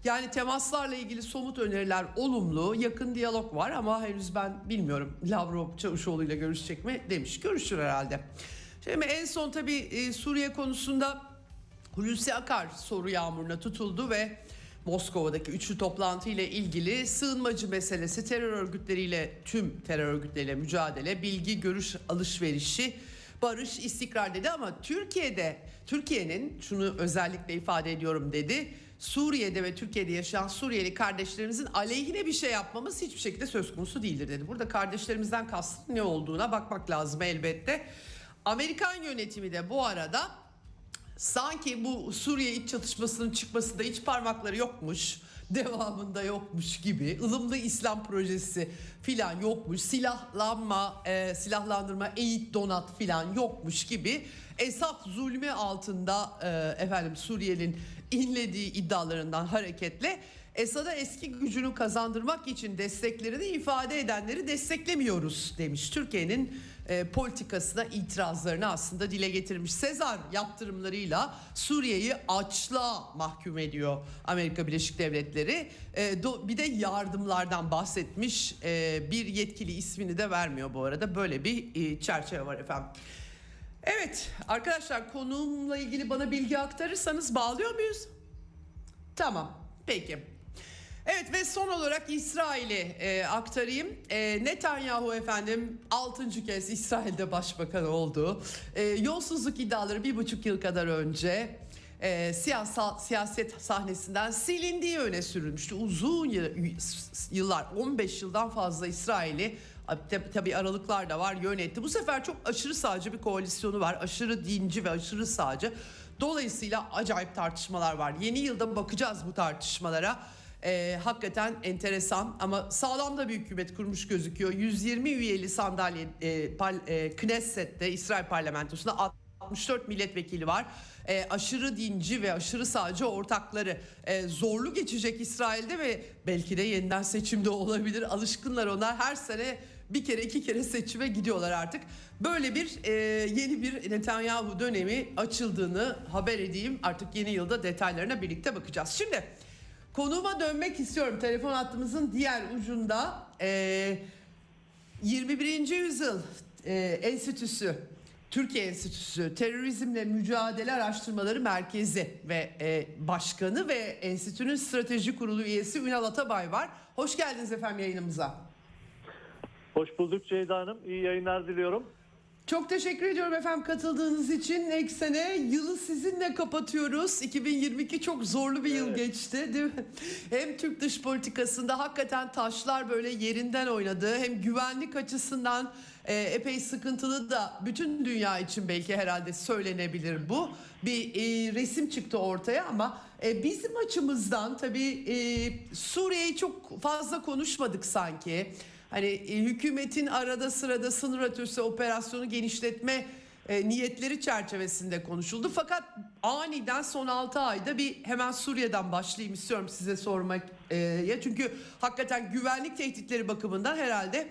Yani temaslarla ilgili somut öneriler olumlu, yakın diyalog var ama henüz ben bilmiyorum Lavrov Çavuşoğlu ile görüşecek mi demiş. Görüşür herhalde. Şimdi en son tabii e, Suriye konusunda Hulusi Akar soru yağmuruna tutuldu ve Moskova'daki üçlü toplantı ile ilgili sığınmacı meselesi, terör örgütleriyle tüm terör örgütleriyle mücadele, bilgi, görüş alışverişi, barış, istikrar dedi ama Türkiye'de Türkiye'nin şunu özellikle ifade ediyorum dedi. Suriye'de ve Türkiye'de yaşayan Suriyeli kardeşlerimizin aleyhine bir şey yapmamız hiçbir şekilde söz konusu değildir dedi. Burada kardeşlerimizden kastın ne olduğuna bakmak lazım elbette. Amerikan yönetimi de bu arada sanki bu Suriye iç çatışmasının çıkmasında hiç parmakları yokmuş (laughs) devamında yokmuş gibi ılımlı İslam projesi filan yokmuş silahlanma e, silahlandırma eğit donat filan yokmuş gibi Esad zulmü altında e, efendim Suriye'nin inlediği iddialarından hareketle Esad'a eski gücünü kazandırmak için desteklerini ifade edenleri desteklemiyoruz demiş. Türkiye'nin e, politikasına itirazlarını aslında dile getirmiş. Sezar yaptırımlarıyla Suriye'yi açlığa mahkum ediyor Amerika Birleşik Devletleri. E, do, bir de yardımlardan bahsetmiş. E, bir yetkili ismini de vermiyor bu arada. Böyle bir e, çerçeve var efendim. Evet arkadaşlar konumla ilgili bana bilgi aktarırsanız bağlıyor muyuz? Tamam peki. Evet ve son olarak İsrail'i e, aktarayım. E, Netanyahu efendim 6. kez İsrail'de başbakan oldu. E, yolsuzluk iddiaları bir buçuk yıl kadar önce e, siyasal siyaset sahnesinden silindiği öne sürülmüştü. Uzun yı- yıllar 15 yıldan fazla İsrail'i tabi, tabi aralıklar da var yönetti. Bu sefer çok aşırı sağcı bir koalisyonu var. Aşırı dinci ve aşırı sağcı. Dolayısıyla acayip tartışmalar var. Yeni yılda bakacağız bu tartışmalara. Ee, hakikaten enteresan ama sağlam da bir hükümet kurmuş gözüküyor. 120 üyeli sandalye e, par, e, Knesset'te İsrail parlamentosunda 64 milletvekili var. Ee, aşırı dinci ve aşırı sağcı ortakları Ee, zorlu geçecek İsrail'de ve belki de yeniden seçimde olabilir. Alışkınlar ona her sene bir kere iki kere seçime gidiyorlar artık. Böyle bir e, yeni bir Netanyahu dönemi açıldığını haber edeyim. Artık yeni yılda detaylarına birlikte bakacağız. Şimdi Konuğuma dönmek istiyorum. Telefon hattımızın diğer ucunda e, 21. yüzyıl e, enstitüsü, Türkiye Enstitüsü, Terörizmle Mücadele Araştırmaları Merkezi ve e, Başkanı ve Enstitünün Strateji Kurulu üyesi Ünal Atabay var. Hoş geldiniz efendim yayınımıza. Hoş bulduk Ceyda Hanım. İyi yayınlar diliyorum. Çok teşekkür ediyorum efendim katıldığınız için. Eksene yılı sizinle kapatıyoruz. 2022 çok zorlu bir yıl Evet. geçti değil mi? Hem Türk dış politikasında hakikaten taşlar böyle yerinden oynadı. Hem güvenlik açısından e, epey sıkıntılı da bütün dünya için belki herhalde söylenebilir bu. Bir e, resim çıktı ortaya ama e, bizim açımızdan tabii e, Suriye'yi çok fazla konuşmadık sanki. Hani e, hükümetin arada sırada sınır ötesi operasyonu genişletme e, niyetleri çerçevesinde konuşuldu. Fakat aniden son 6 ayda bir hemen Suriye'den başlayayım istiyorum size sormak e, ya çünkü hakikaten güvenlik tehditleri bakımından herhalde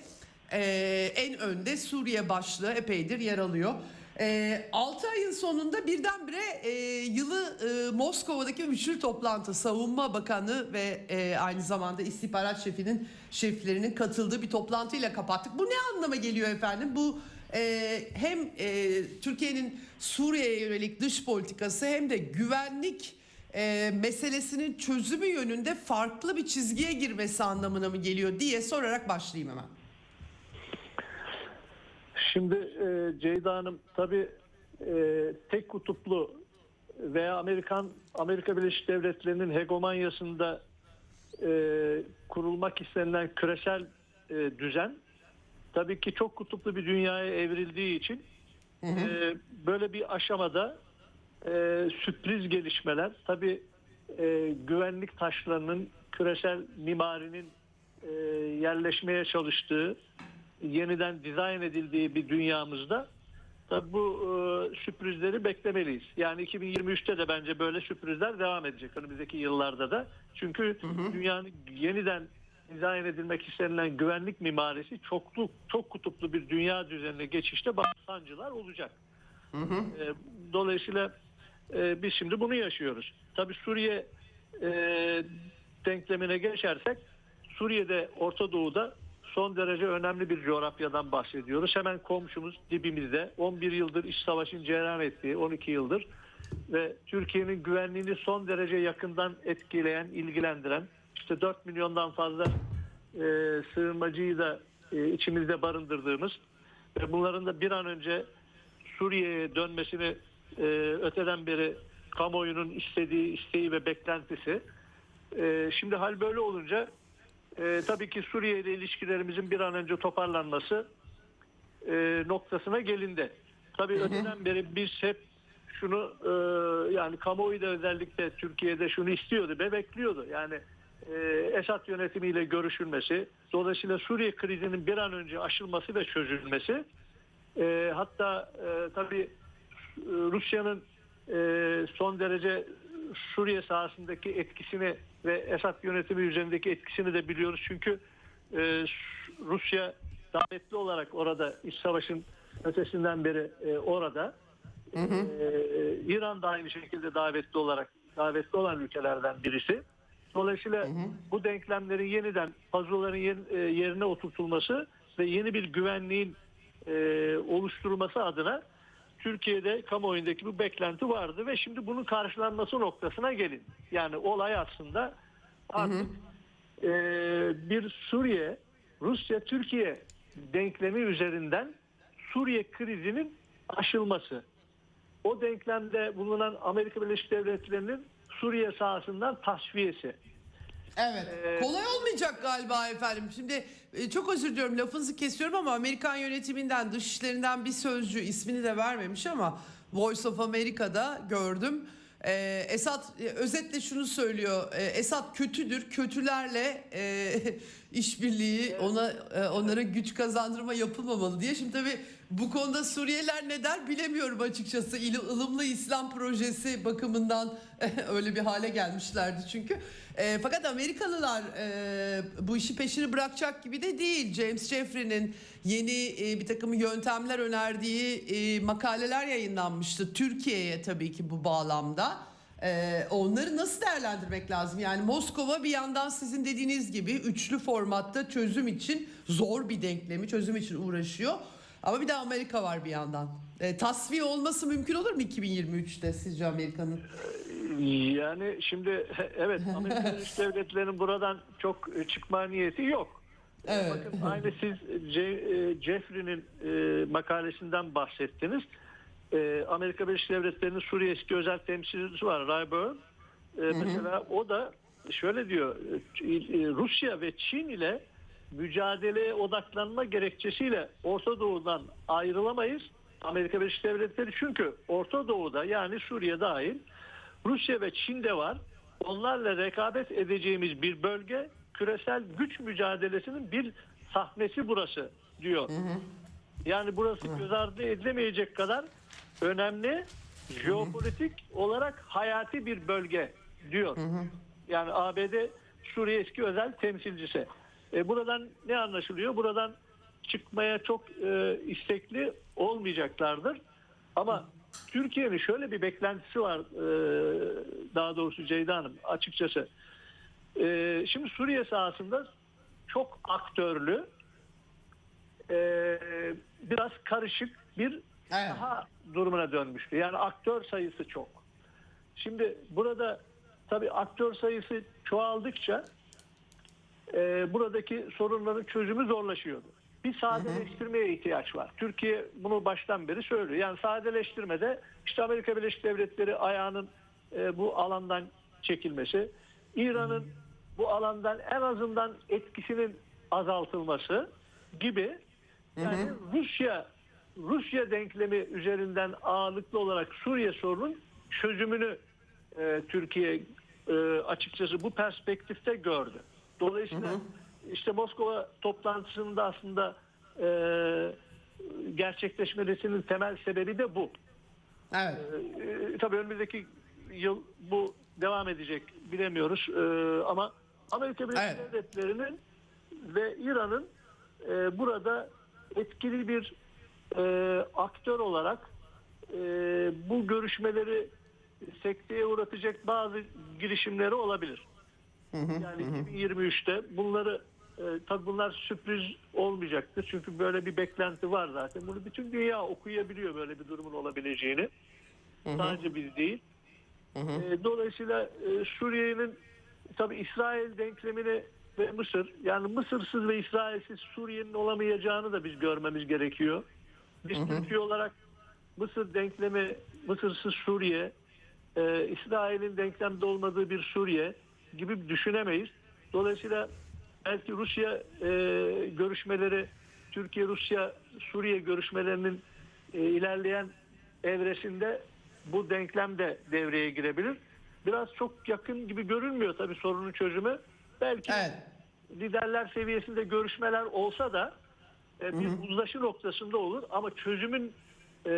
e, en önde Suriye başlığı epeydir yer alıyor. E, 6 ayın sonunda birdenbire e, yılı e, Moskova'daki üçlü toplantı Savunma Bakanı ve e, aynı zamanda istihbarat şefinin şeflerinin katıldığı bir toplantıyla kapattık. Bu ne anlama geliyor efendim? Bu e, hem e, Türkiye'nin Suriye'ye yönelik dış politikası hem de güvenlik e, meselesinin çözümü yönünde farklı bir çizgiye girmesi anlamına mı geliyor diye sorarak başlayayım hemen. Şimdi e, Ceyda Hanım tabii e, tek kutuplu veya Amerikan Amerika Birleşik Devletleri'nin hegemonyasında e, kurulmak istenilen küresel e, düzen tabii ki çok kutuplu bir dünyaya evrildiği için e, böyle bir aşamada e, sürpriz gelişmeler tabii e, güvenlik taşlarının küresel mimarinin e, yerleşmeye çalıştığı yeniden dizayn edildiği bir dünyamızda tabii bu e, sürprizleri beklemeliyiz. Yani 2023'te de bence böyle sürprizler devam edecek önümüzdeki yıllarda da. Çünkü dünyanın yeniden dizayn edilmek istenilen güvenlik mimarisi çoklu, çok kutuplu bir dünya düzenine geçişte bazı sancılar olacak. E, dolayısıyla e, biz şimdi bunu yaşıyoruz. Tabii Suriye e, denklemine geçersek Suriye'de Orta Doğu'da son derece önemli bir coğrafyadan bahsediyoruz. Hemen komşumuz dibimizde 11 yıldır iç savaşın cereyan ettiği 12 yıldır ve Türkiye'nin güvenliğini son derece yakından etkileyen, ilgilendiren işte 4 milyondan fazla e, sığınmacıyı da e, içimizde barındırdığımız ve bunların da bir an önce Suriye'ye dönmesini e, öteden beri kamuoyunun istediği, isteği ve beklentisi. E, şimdi hal böyle olunca e, tabii ki Suriye ile ilişkilerimizin bir an önce toparlanması e, noktasına gelindi. Tabii öteden beri biz hep şunu e, yani kamuoyu da özellikle Türkiye'de şunu istiyordu ve bekliyordu. Yani e, Esad yönetimiyle görüşülmesi, dolayısıyla Suriye krizinin bir an önce aşılması ve çözülmesi e, hatta e, tabii e, Rusya'nın e, son derece Suriye sahasındaki etkisini ve Esad yönetimi üzerindeki etkisini de biliyoruz. Çünkü e, Rusya davetli olarak orada iç savaşın ötesinden beri e, orada. E, İran da aynı şekilde davetli olarak davetli olan ülkelerden birisi. Dolayısıyla bu denklemlerin yeniden puzzle'ların e, yerine oturtulması ve yeni bir güvenliğin e, oluşturulması adına Türkiye'de kamuoyundaki bu beklenti vardı ve şimdi bunun karşılanması noktasına gelin. Yani olay aslında artık e, bir Suriye, Rusya, Türkiye denklemi üzerinden Suriye krizinin aşılması. O denklemde bulunan Amerika Birleşik Devletleri'nin Suriye sahasından tasfiyesi. Evet. Ee, Kolay olmayacak galiba efendim. Şimdi e, çok özür diliyorum lafınızı kesiyorum ama Amerikan yönetiminden dışişlerinden bir sözcü ismini de vermemiş ama Voice of America'da gördüm. Ee, Esat e, özetle şunu söylüyor. Ee, Esat kötüdür. Kötülerle e, (laughs) işbirliği ona e, onlara güç kazandırma yapılmamalı diye. Şimdi tabii bu konuda Suriyeliler ne der bilemiyorum açıkçası. İl, ılımlı İslam projesi bakımından öyle bir hale gelmişlerdi çünkü. E, fakat Amerikalılar e, bu işi peşini bırakacak gibi de değil. James Jeffrey'nin yeni e, bir takım yöntemler önerdiği e, makaleler yayınlanmıştı. Türkiye'ye tabii ki bu bağlamda. E, onları nasıl değerlendirmek lazım? Yani Moskova bir yandan sizin dediğiniz gibi üçlü formatta çözüm için zor bir denklemi çözüm için uğraşıyor. Ama bir de Amerika var bir yandan. E, tasfiye olması mümkün olur mu 2023'te sizce Amerika'nın? Yani şimdi (laughs) evet (laughs) Amerika Birleşik Devletleri'nin buradan çok e, çıkma niyeti yok. Evet. Bakın aynı siz e, Jeffrey'nin e, makalesinden bahsettiniz. Amerika Birleşik Devletleri'nin Suriye eski özel temsilcisi var Rayburn. Mesela o da şöyle diyor Rusya ve Çin ile mücadeleye odaklanma gerekçesiyle Orta Doğu'dan ayrılamayız. Amerika Birleşik Devletleri çünkü Orta Doğu'da yani Suriye dahil Rusya ve Çin'de var. Onlarla rekabet edeceğimiz bir bölge küresel güç mücadelesinin bir sahnesi burası diyor. Yani burası göz ardı edilemeyecek kadar önemli jeopolitik olarak hayati bir bölge diyor. Yani ABD Suriye eski özel temsilcisi. E, buradan ne anlaşılıyor? Buradan çıkmaya çok e, istekli olmayacaklardır. Ama Türkiye'nin şöyle bir beklentisi var e, daha doğrusu Ceyda Hanım açıkçası. E, şimdi Suriye sahasında çok aktörlü e, biraz karışık bir saha durumuna dönmüştü. Yani aktör sayısı çok. Şimdi burada tabii aktör sayısı çoğaldıkça e, buradaki sorunların çözümü zorlaşıyordu. Bir sadeleştirmeye ihtiyaç var. Türkiye bunu baştan beri söylüyor. Yani sadeleştirmede işte Amerika Birleşik Devletleri ayağının e, bu alandan çekilmesi, İran'ın bu alandan en azından etkisinin azaltılması gibi yani Rusya Rusya denklemi üzerinden ağırlıklı olarak Suriye sorunun çözümünü e, Türkiye e, açıkçası bu perspektifte gördü. Dolayısıyla işte Moskova toplantısında aslında e, gerçekleşmesinin temel sebebi de bu. Evet. E, tabii önümüzdeki yıl bu devam edecek bilemiyoruz E, ama Amerika Birleşik Evet. Devletleri'nin ve İran'ın e, burada etkili bir e, aktör olarak e, bu görüşmeleri sekteye uğratacak bazı girişimleri olabilir. Yani 2023'te bunları e, tabii bunlar sürpriz olmayacaktır. Çünkü böyle bir beklenti var zaten. Bunu bütün dünya okuyabiliyor böyle bir durumun olabileceğini. Sadece biz değil. E, dolayısıyla e, Suriye'nin tabii İsrail denklemini ve Mısır yani Mısırsız ve İsrailsiz Suriye'nin olamayacağını da biz görmemiz gerekiyor. Biz Türkiye olarak Mısır denklemi Mısırsız Suriye, e, İsrail'in denklemde olmadığı bir Suriye gibi düşünemeyiz. Dolayısıyla belki Rusya e, görüşmeleri, Türkiye-Rusya-Suriye görüşmelerinin e, ilerleyen evresinde bu denklem de devreye girebilir. Biraz çok yakın gibi görünmüyor tabii sorunun çözümü. Belki Evet. liderler seviyesinde görüşmeler olsa da e, bir uzlaşı noktasında olur ama çözümün e,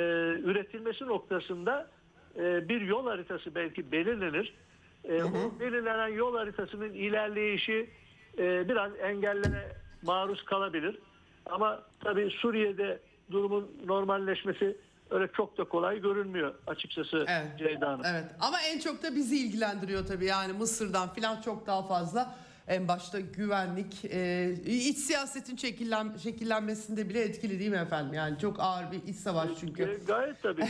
üretilmesi noktasında e, bir yol haritası belki belirlenir. E, o belirlenen yol haritasının ilerleyişi e, biraz engellere maruz kalabilir. Ama tabii Suriye'de durumun normalleşmesi öyle çok da kolay görünmüyor açıkçası Evet. Ceyda Hanım. Evet ama en çok da bizi ilgilendiriyor tabii yani Mısır'dan filan çok daha fazla en başta güvenlik e, iç siyasetin şekillen, şekillenmesinde bile etkili değil mi efendim? Yani çok ağır bir iç savaş E, çünkü. gayet tabii.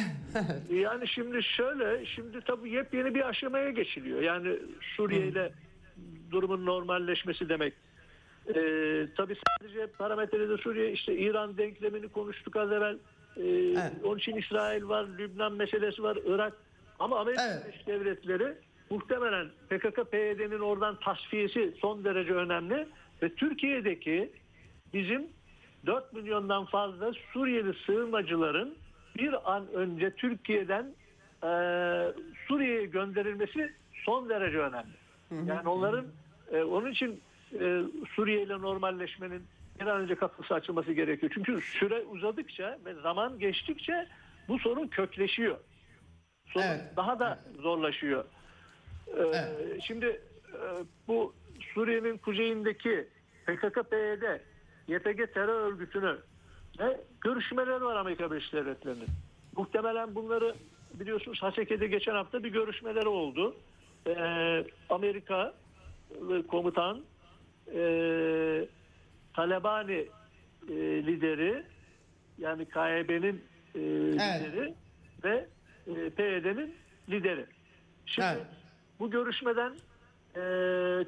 (laughs) yani şimdi şöyle, şimdi tabii yepyeni bir aşamaya geçiliyor. Yani Suriye ile durumun normalleşmesi demek. E, tabii sadece parametrede Suriye, işte İran denklemini konuştuk az evvel. E, Onun için İsrail var, Lübnan meselesi var, Irak. Ama Amerika Evet. Devletleri muhtemelen PKK-PYD'nin oradan tasfiyesi son derece önemli. Ve Türkiye'deki bizim 4 milyondan fazla Suriyeli sığınmacıların bir an önce Türkiye'den e, Suriye'ye gönderilmesi son derece önemli. Yani onların e, onun için e, Suriye ile normalleşmenin bir an önce kapısı açılması gerekiyor. Çünkü süre uzadıkça ve zaman geçtikçe bu sorun kökleşiyor. Sorun Evet. daha da zorlaşıyor. Ee, Evet. Şimdi e, bu Suriye'nin kuzeyindeki PKK-PYD, YPG terör örgütünü ve görüşmeler var Amerika Birleşik Devletleri'nin. Muhtemelen bunları biliyorsunuz Haseke'de geçen hafta bir görüşmeleri oldu. Ee, Amerika komutan e, Talabani e, lideri yani KYB'nin e, lideri ve e, PYD'nin lideri. Şimdi Evet. Bu görüşmeden e,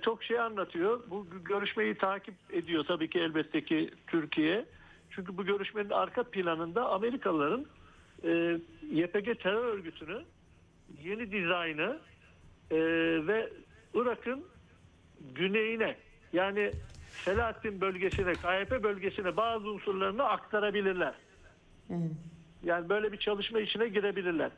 çok şey anlatıyor. Bu görüşmeyi takip ediyor tabii ki elbette ki Türkiye. Çünkü bu görüşmenin arka planında Amerikalıların e, YPG terör örgütünü yeni dizaynı e, ve Irak'ın güneyine yani Selahattin bölgesine, KYP bölgesine bazı unsurlarını aktarabilirler. Yani böyle bir çalışma içine girebilirler.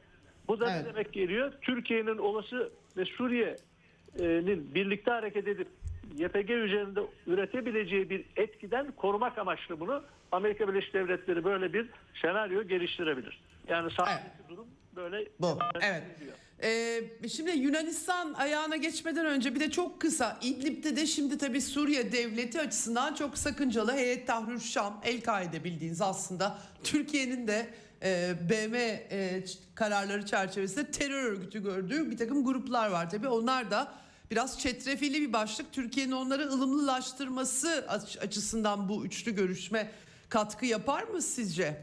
Bu da Evet. ne demek geliyor? Türkiye'nin olası ve Suriye'nin birlikte hareket edip YPG üzerinde üretebileceği bir etkiden korumak amaçlı bunu Amerika Birleşik Devletleri böyle bir senaryo geliştirebilir. Yani sahadaki durum böyle Bu. Evet. ediyor. Ee, şimdi Yunanistan ayağına geçmeden önce bir de çok kısa İdlib'de de şimdi tabii Suriye devleti açısından çok sakıncalı Heyet Tahrir Şam El-Kaide bildiğiniz aslında Türkiye'nin de e, BM e, kararları çerçevesinde terör örgütü gördüğü bir takım gruplar var tabii onlar da biraz çetrefilli bir başlık Türkiye'nin onları ılımlılaştırması aç- açısından bu üçlü görüşme katkı yapar mı sizce?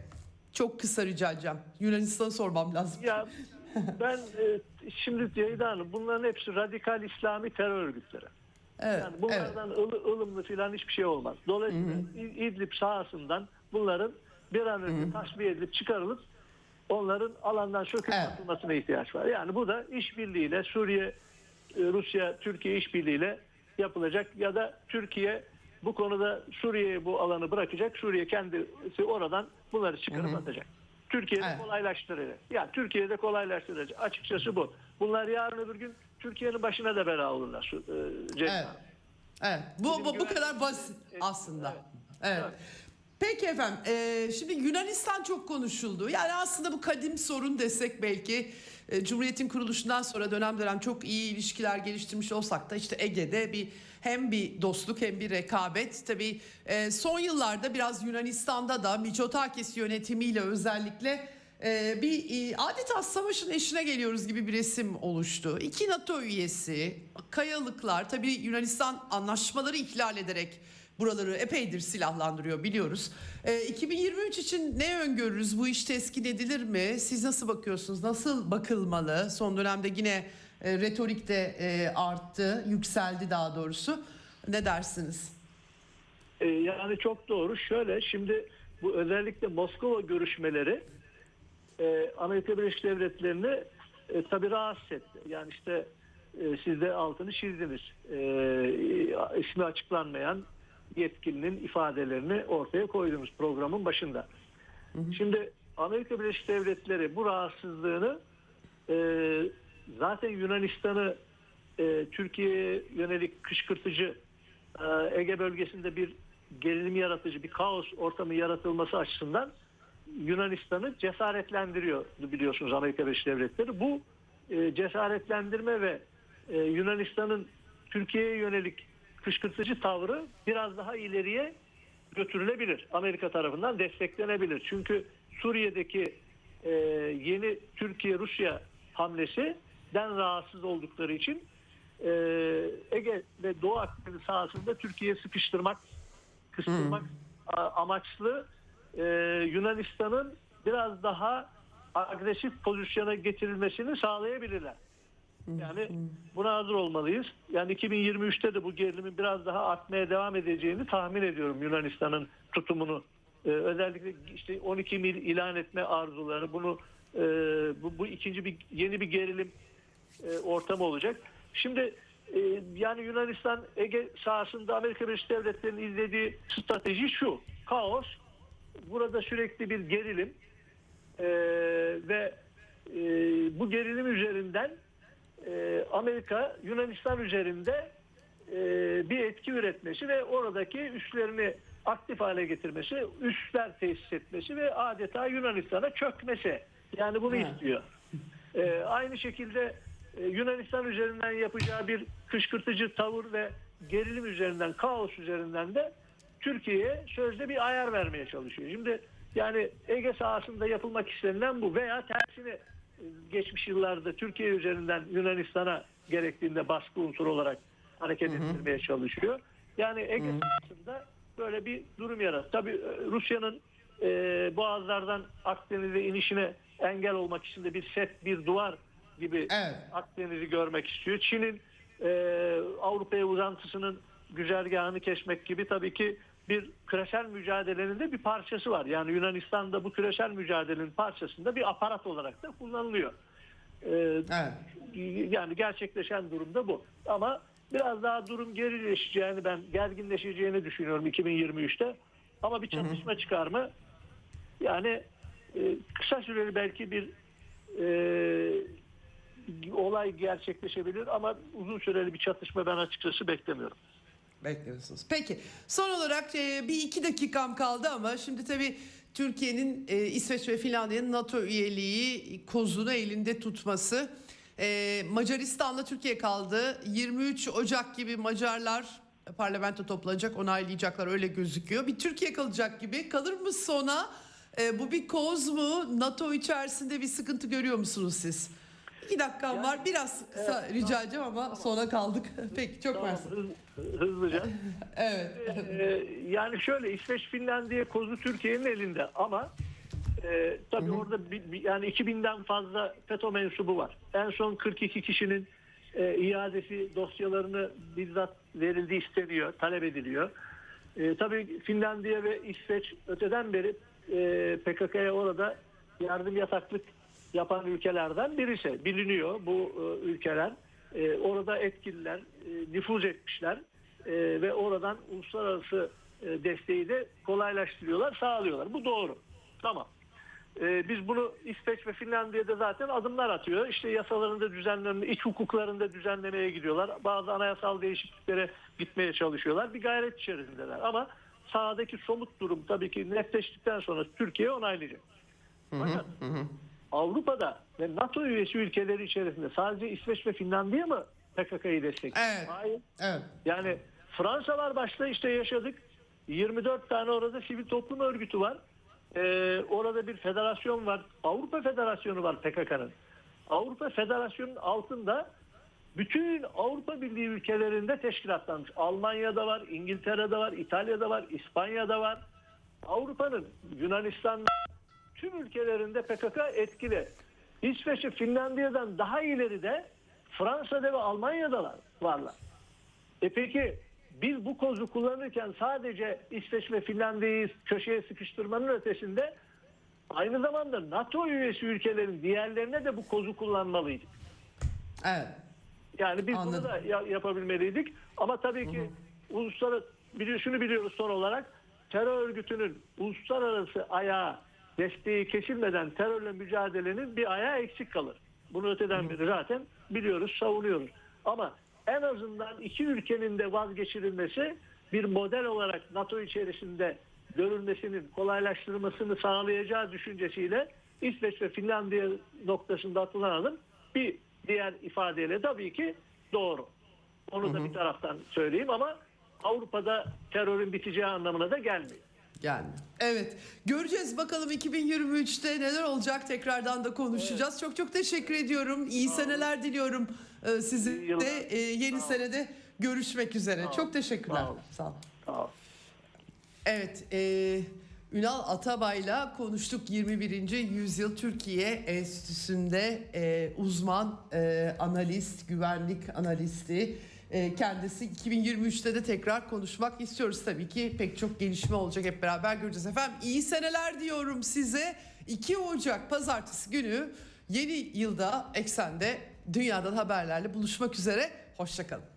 Çok kısa rica edeceğim. Yunanistan'ı sormam lazım. Ya ben e, şimdi Ceyda Hanım bunların hepsi radikal İslami terör örgütleri. Evet, Yani evet. bunlardan ılı- ılımlı filan hiçbir şey olmaz. Dolayısıyla İ- İdlib sahasından bunların bir an önce tasfiye edilip çıkarılıp onların alandan söküp Evet. atılmasına ihtiyaç var. Yani bu da işbirliğiyle Suriye, e, Rusya, Türkiye işbirliğiyle yapılacak ya da Türkiye bu konuda Suriye'ye bu alanı bırakacak. Suriye kendisi oradan bunları çıkarıp atacak. Türkiye'de Evet. kolaylaştıracak. Yani Türkiye'de kolaylaştıracak. Açıkçası bu. Bunlar yarın öbür gün Türkiye'nin başına da bela olurlar. E, Ceyda Evet. Evet. Bu bu, bu kadar basit aslında. Evet. Peki efendim. Ee, şimdi Yunanistan çok konuşuldu. Yani aslında bu kadim sorun desek belki e, Cumhuriyet'in kuruluşundan sonra dönem dönem çok iyi ilişkiler geliştirmiş olsak da işte Ege'de bir hem bir dostluk hem bir rekabet. Tabii e, son yıllarda biraz Yunanistan'da da Mitsotakis yönetimiyle özellikle e, bir e, adeta savaşın eşine geliyoruz gibi bir resim oluştu. İki NATO üyesi, kayalıklar tabii Yunanistan anlaşmaları ihlal ederek buraları epeydir silahlandırıyor biliyoruz. E, 2023 için ne öngörürüz? Bu iş teskin edilir mi? Siz nasıl bakıyorsunuz? Nasıl bakılmalı? Son dönemde yine e, retorik de e, arttı, yükseldi daha doğrusu. Ne dersiniz? E, yani çok doğru. Şöyle şimdi bu özellikle Moskova görüşmeleri e, Amerika Birleşik Devletleri'ni e, tabii rahatsız etti. Yani işte e, siz de altını çizdiniz. E, ismi açıklanmayan yetkilinin ifadelerini ortaya koyduğumuz programın başında. Şimdi Amerika Birleşik Devletleri bu rahatsızlığını e, zaten Yunanistan'ı e, Türkiye'ye yönelik kışkırtıcı e, Ege bölgesinde bir gerilim yaratıcı, bir kaos ortamı yaratılması açısından Yunanistan'ı cesaretlendiriyor biliyorsunuz Amerika Birleşik Devletleri. Bu e, cesaretlendirme ve e, Yunanistan'ın Türkiye'ye yönelik kışkırtıcı tavrı biraz daha ileriye götürülebilir. Amerika tarafından desteklenebilir. Çünkü Suriye'deki e, yeni Türkiye-Rusya hamlesinden rahatsız oldukları için e, Ege ve Doğu Akdeniz sahasında Türkiye'ye sıkıştırmak, kıstırmak a- amaçlı e, Yunanistan'ın biraz daha agresif pozisyona getirilmesini sağlayabilirler. Yani buna hazır olmalıyız. Yani 2023'te de bu gerilimin biraz daha artmaya devam edeceğini tahmin ediyorum Yunanistan'ın tutumunu. Ee, özellikle işte 12 mil ilan etme arzuları bunu e, bu, bu ikinci bir yeni bir gerilim e, ortamı olacak. Şimdi e, yani Yunanistan Ege sahasında Amerika Birleşik Devletleri'nin izlediği strateji şu. Kaos, burada sürekli bir gerilim e, ve e, bu gerilim üzerinden e, Amerika Yunanistan üzerinde e, bir etki üretmesi ve oradaki üslerini aktif hale getirmesi, üsler tesis etmesi ve adeta Yunanistan'a çökmesi. Yani bunu istiyor. E, aynı şekilde e, Yunanistan üzerinden yapacağı bir kışkırtıcı tavır ve gerilim üzerinden, kaos üzerinden de Türkiye'ye sözde bir ayar vermeye çalışıyor. Şimdi yani Ege sahasında yapılmak istenilen bu veya tersini geçmiş yıllarda Türkiye üzerinden Yunanistan'a gerektiğinde baskı unsuru olarak hareket ettirmeye çalışıyor. Yani Ege sahasında böyle bir durum yarat. Tabii e, Rusya'nın e, boğazlardan Akdeniz'e inişine engel olmak için de bir set, bir duvar gibi Evet. Akdeniz'i görmek istiyor. Çin'in e, Avrupa'ya uzantısının güzergahını kesmek gibi tabii ki bir küresel mücadelenin de bir parçası var. Yani Yunanistan'da bu küresel mücadelenin parçasında bir aparat olarak da kullanılıyor. E, Evet. yani gerçekleşen durumda bu. Ama biraz daha durum gerileşeceğini ben gerginleşeceğini düşünüyorum 2023'te. Ama bir çatışma çıkar mı? Yani e, kısa süreli belki bir e, olay gerçekleşebilir ama uzun süreli bir çatışma ben açıkçası beklemiyorum. Bekliyorsunuz. Peki son olarak e, bir iki dakikam kaldı ama şimdi tabii Türkiye'nin e, İsveç ve Finlandiya'nın NATO üyeliği kozunu elinde tutması. E, Macaristan'la Türkiye kaldı. 23 Ocak gibi Macarlar parlamento toplanacak onaylayacaklar öyle gözüküyor. Bir Türkiye kalacak gibi kalır mı sona? E, bu bir koz mu? NATO içerisinde bir sıkıntı görüyor musunuz siz? İki dakikam var. Biraz kısa rica edeceğim ama sona kaldık. (laughs) Peki çok Tamam, mersi. hız- hızlıca. (laughs) Evet. Ee, yani şöyle İsveç Finlandiya kozu Türkiye'nin elinde ama e, tabii orada bir, bir- yani 2000'den fazla FETÖ mensubu var. En son 42 kişinin e, iadesi dosyalarını bizzat verildi isteniyor, talep ediliyor. E, tabii Finlandiya ve İsveç öteden beri e, PKK'ya orada yardım yataklık yapan ülkelerden birisi. Biliniyor bu e, ülkeler. E, orada etkililer, e, nüfuz etmişler E, ve oradan uluslararası e, desteği de kolaylaştırıyorlar, sağlıyorlar. Bu doğru. Tamam. E, biz bunu İsveç ve Finlandiya'da zaten adımlar atıyor. İşte yasalarında düzenleme, iç hukuklarında düzenlemeye gidiyorlar. Bazı anayasal değişikliklere gitmeye çalışıyorlar. Bir gayret içerisindeler. Ama sahadaki somut durum tabii ki netleştikten sonra Türkiye onaylayacak. Fakat Avrupa'da ve NATO üyesi ülkeleri içerisinde sadece İsveç ve Finlandiya mı PKK'yı destekliyor? Evet. Hayır. Evet. Yani Fransa var başta işte yaşadık. 24 tane orada sivil toplum örgütü var. Ee, orada bir federasyon var. Avrupa Federasyonu var PKK'nın. Avrupa Federasyonu'nun altında bütün Avrupa Birliği ülkelerinde teşkilatlanmış. Almanya'da var, İngiltere'de var, İtalya'da var, İspanya'da var. Avrupa'nın Yunanistan'da tüm ülkelerinde PKK etkili. İsveç'e Finlandiya'dan daha ileride Fransa'da ve Almanya'da varlar. E peki biz bu kozu kullanırken sadece İsveç ve Finlandiya'yı köşeye sıkıştırmanın ötesinde aynı zamanda NATO üyesi ülkelerin diğerlerine de bu kozu kullanmalıydık. Evet. Yani biz Anladım. bunu da ya- yapabilmeliydik. Ama tabii ki uluslararası biliyor, şunu biliyoruz son olarak terör örgütünün uluslararası ayağı desteği kesilmeden terörle mücadelenin bir ayağı eksik kalır. Bunu öteden beri zaten biliyoruz, savunuyoruz. Ama en azından iki ülkenin de vazgeçirilmesi bir model olarak NATO içerisinde görülmesinin kolaylaştırılmasını sağlayacağı düşüncesiyle İsveç ve Finlandiya noktasında atılan adım bir diğer ifadeyle tabii ki doğru. Onu da bir taraftan söyleyeyim ama Avrupa'da terörün biteceği anlamına da gelmiyor. Gelmiyor. Evet. Göreceğiz bakalım 2023'te neler olacak tekrardan da konuşacağız. Çok çok teşekkür ediyorum. İyi seneler diliyorum e, size yıllar. de e, yeni Sağ olun. senede görüşmek üzere. Sağ. Çok teşekkürler. Sağ olun. Sağ olun. Evet, e, Ünal Atabay'la konuştuk 21. Yüzyıl Türkiye Enstitüsü'nde e, uzman e, analist, güvenlik analisti. E, kendisi 2023'te de tekrar konuşmak istiyoruz tabii ki. Pek çok gelişme olacak hep beraber göreceğiz efendim. İyi seneler diyorum size. 2 Ocak pazartesi günü yeni yılda Eksen'de dünyadan haberlerle buluşmak üzere. Hoşçakalın.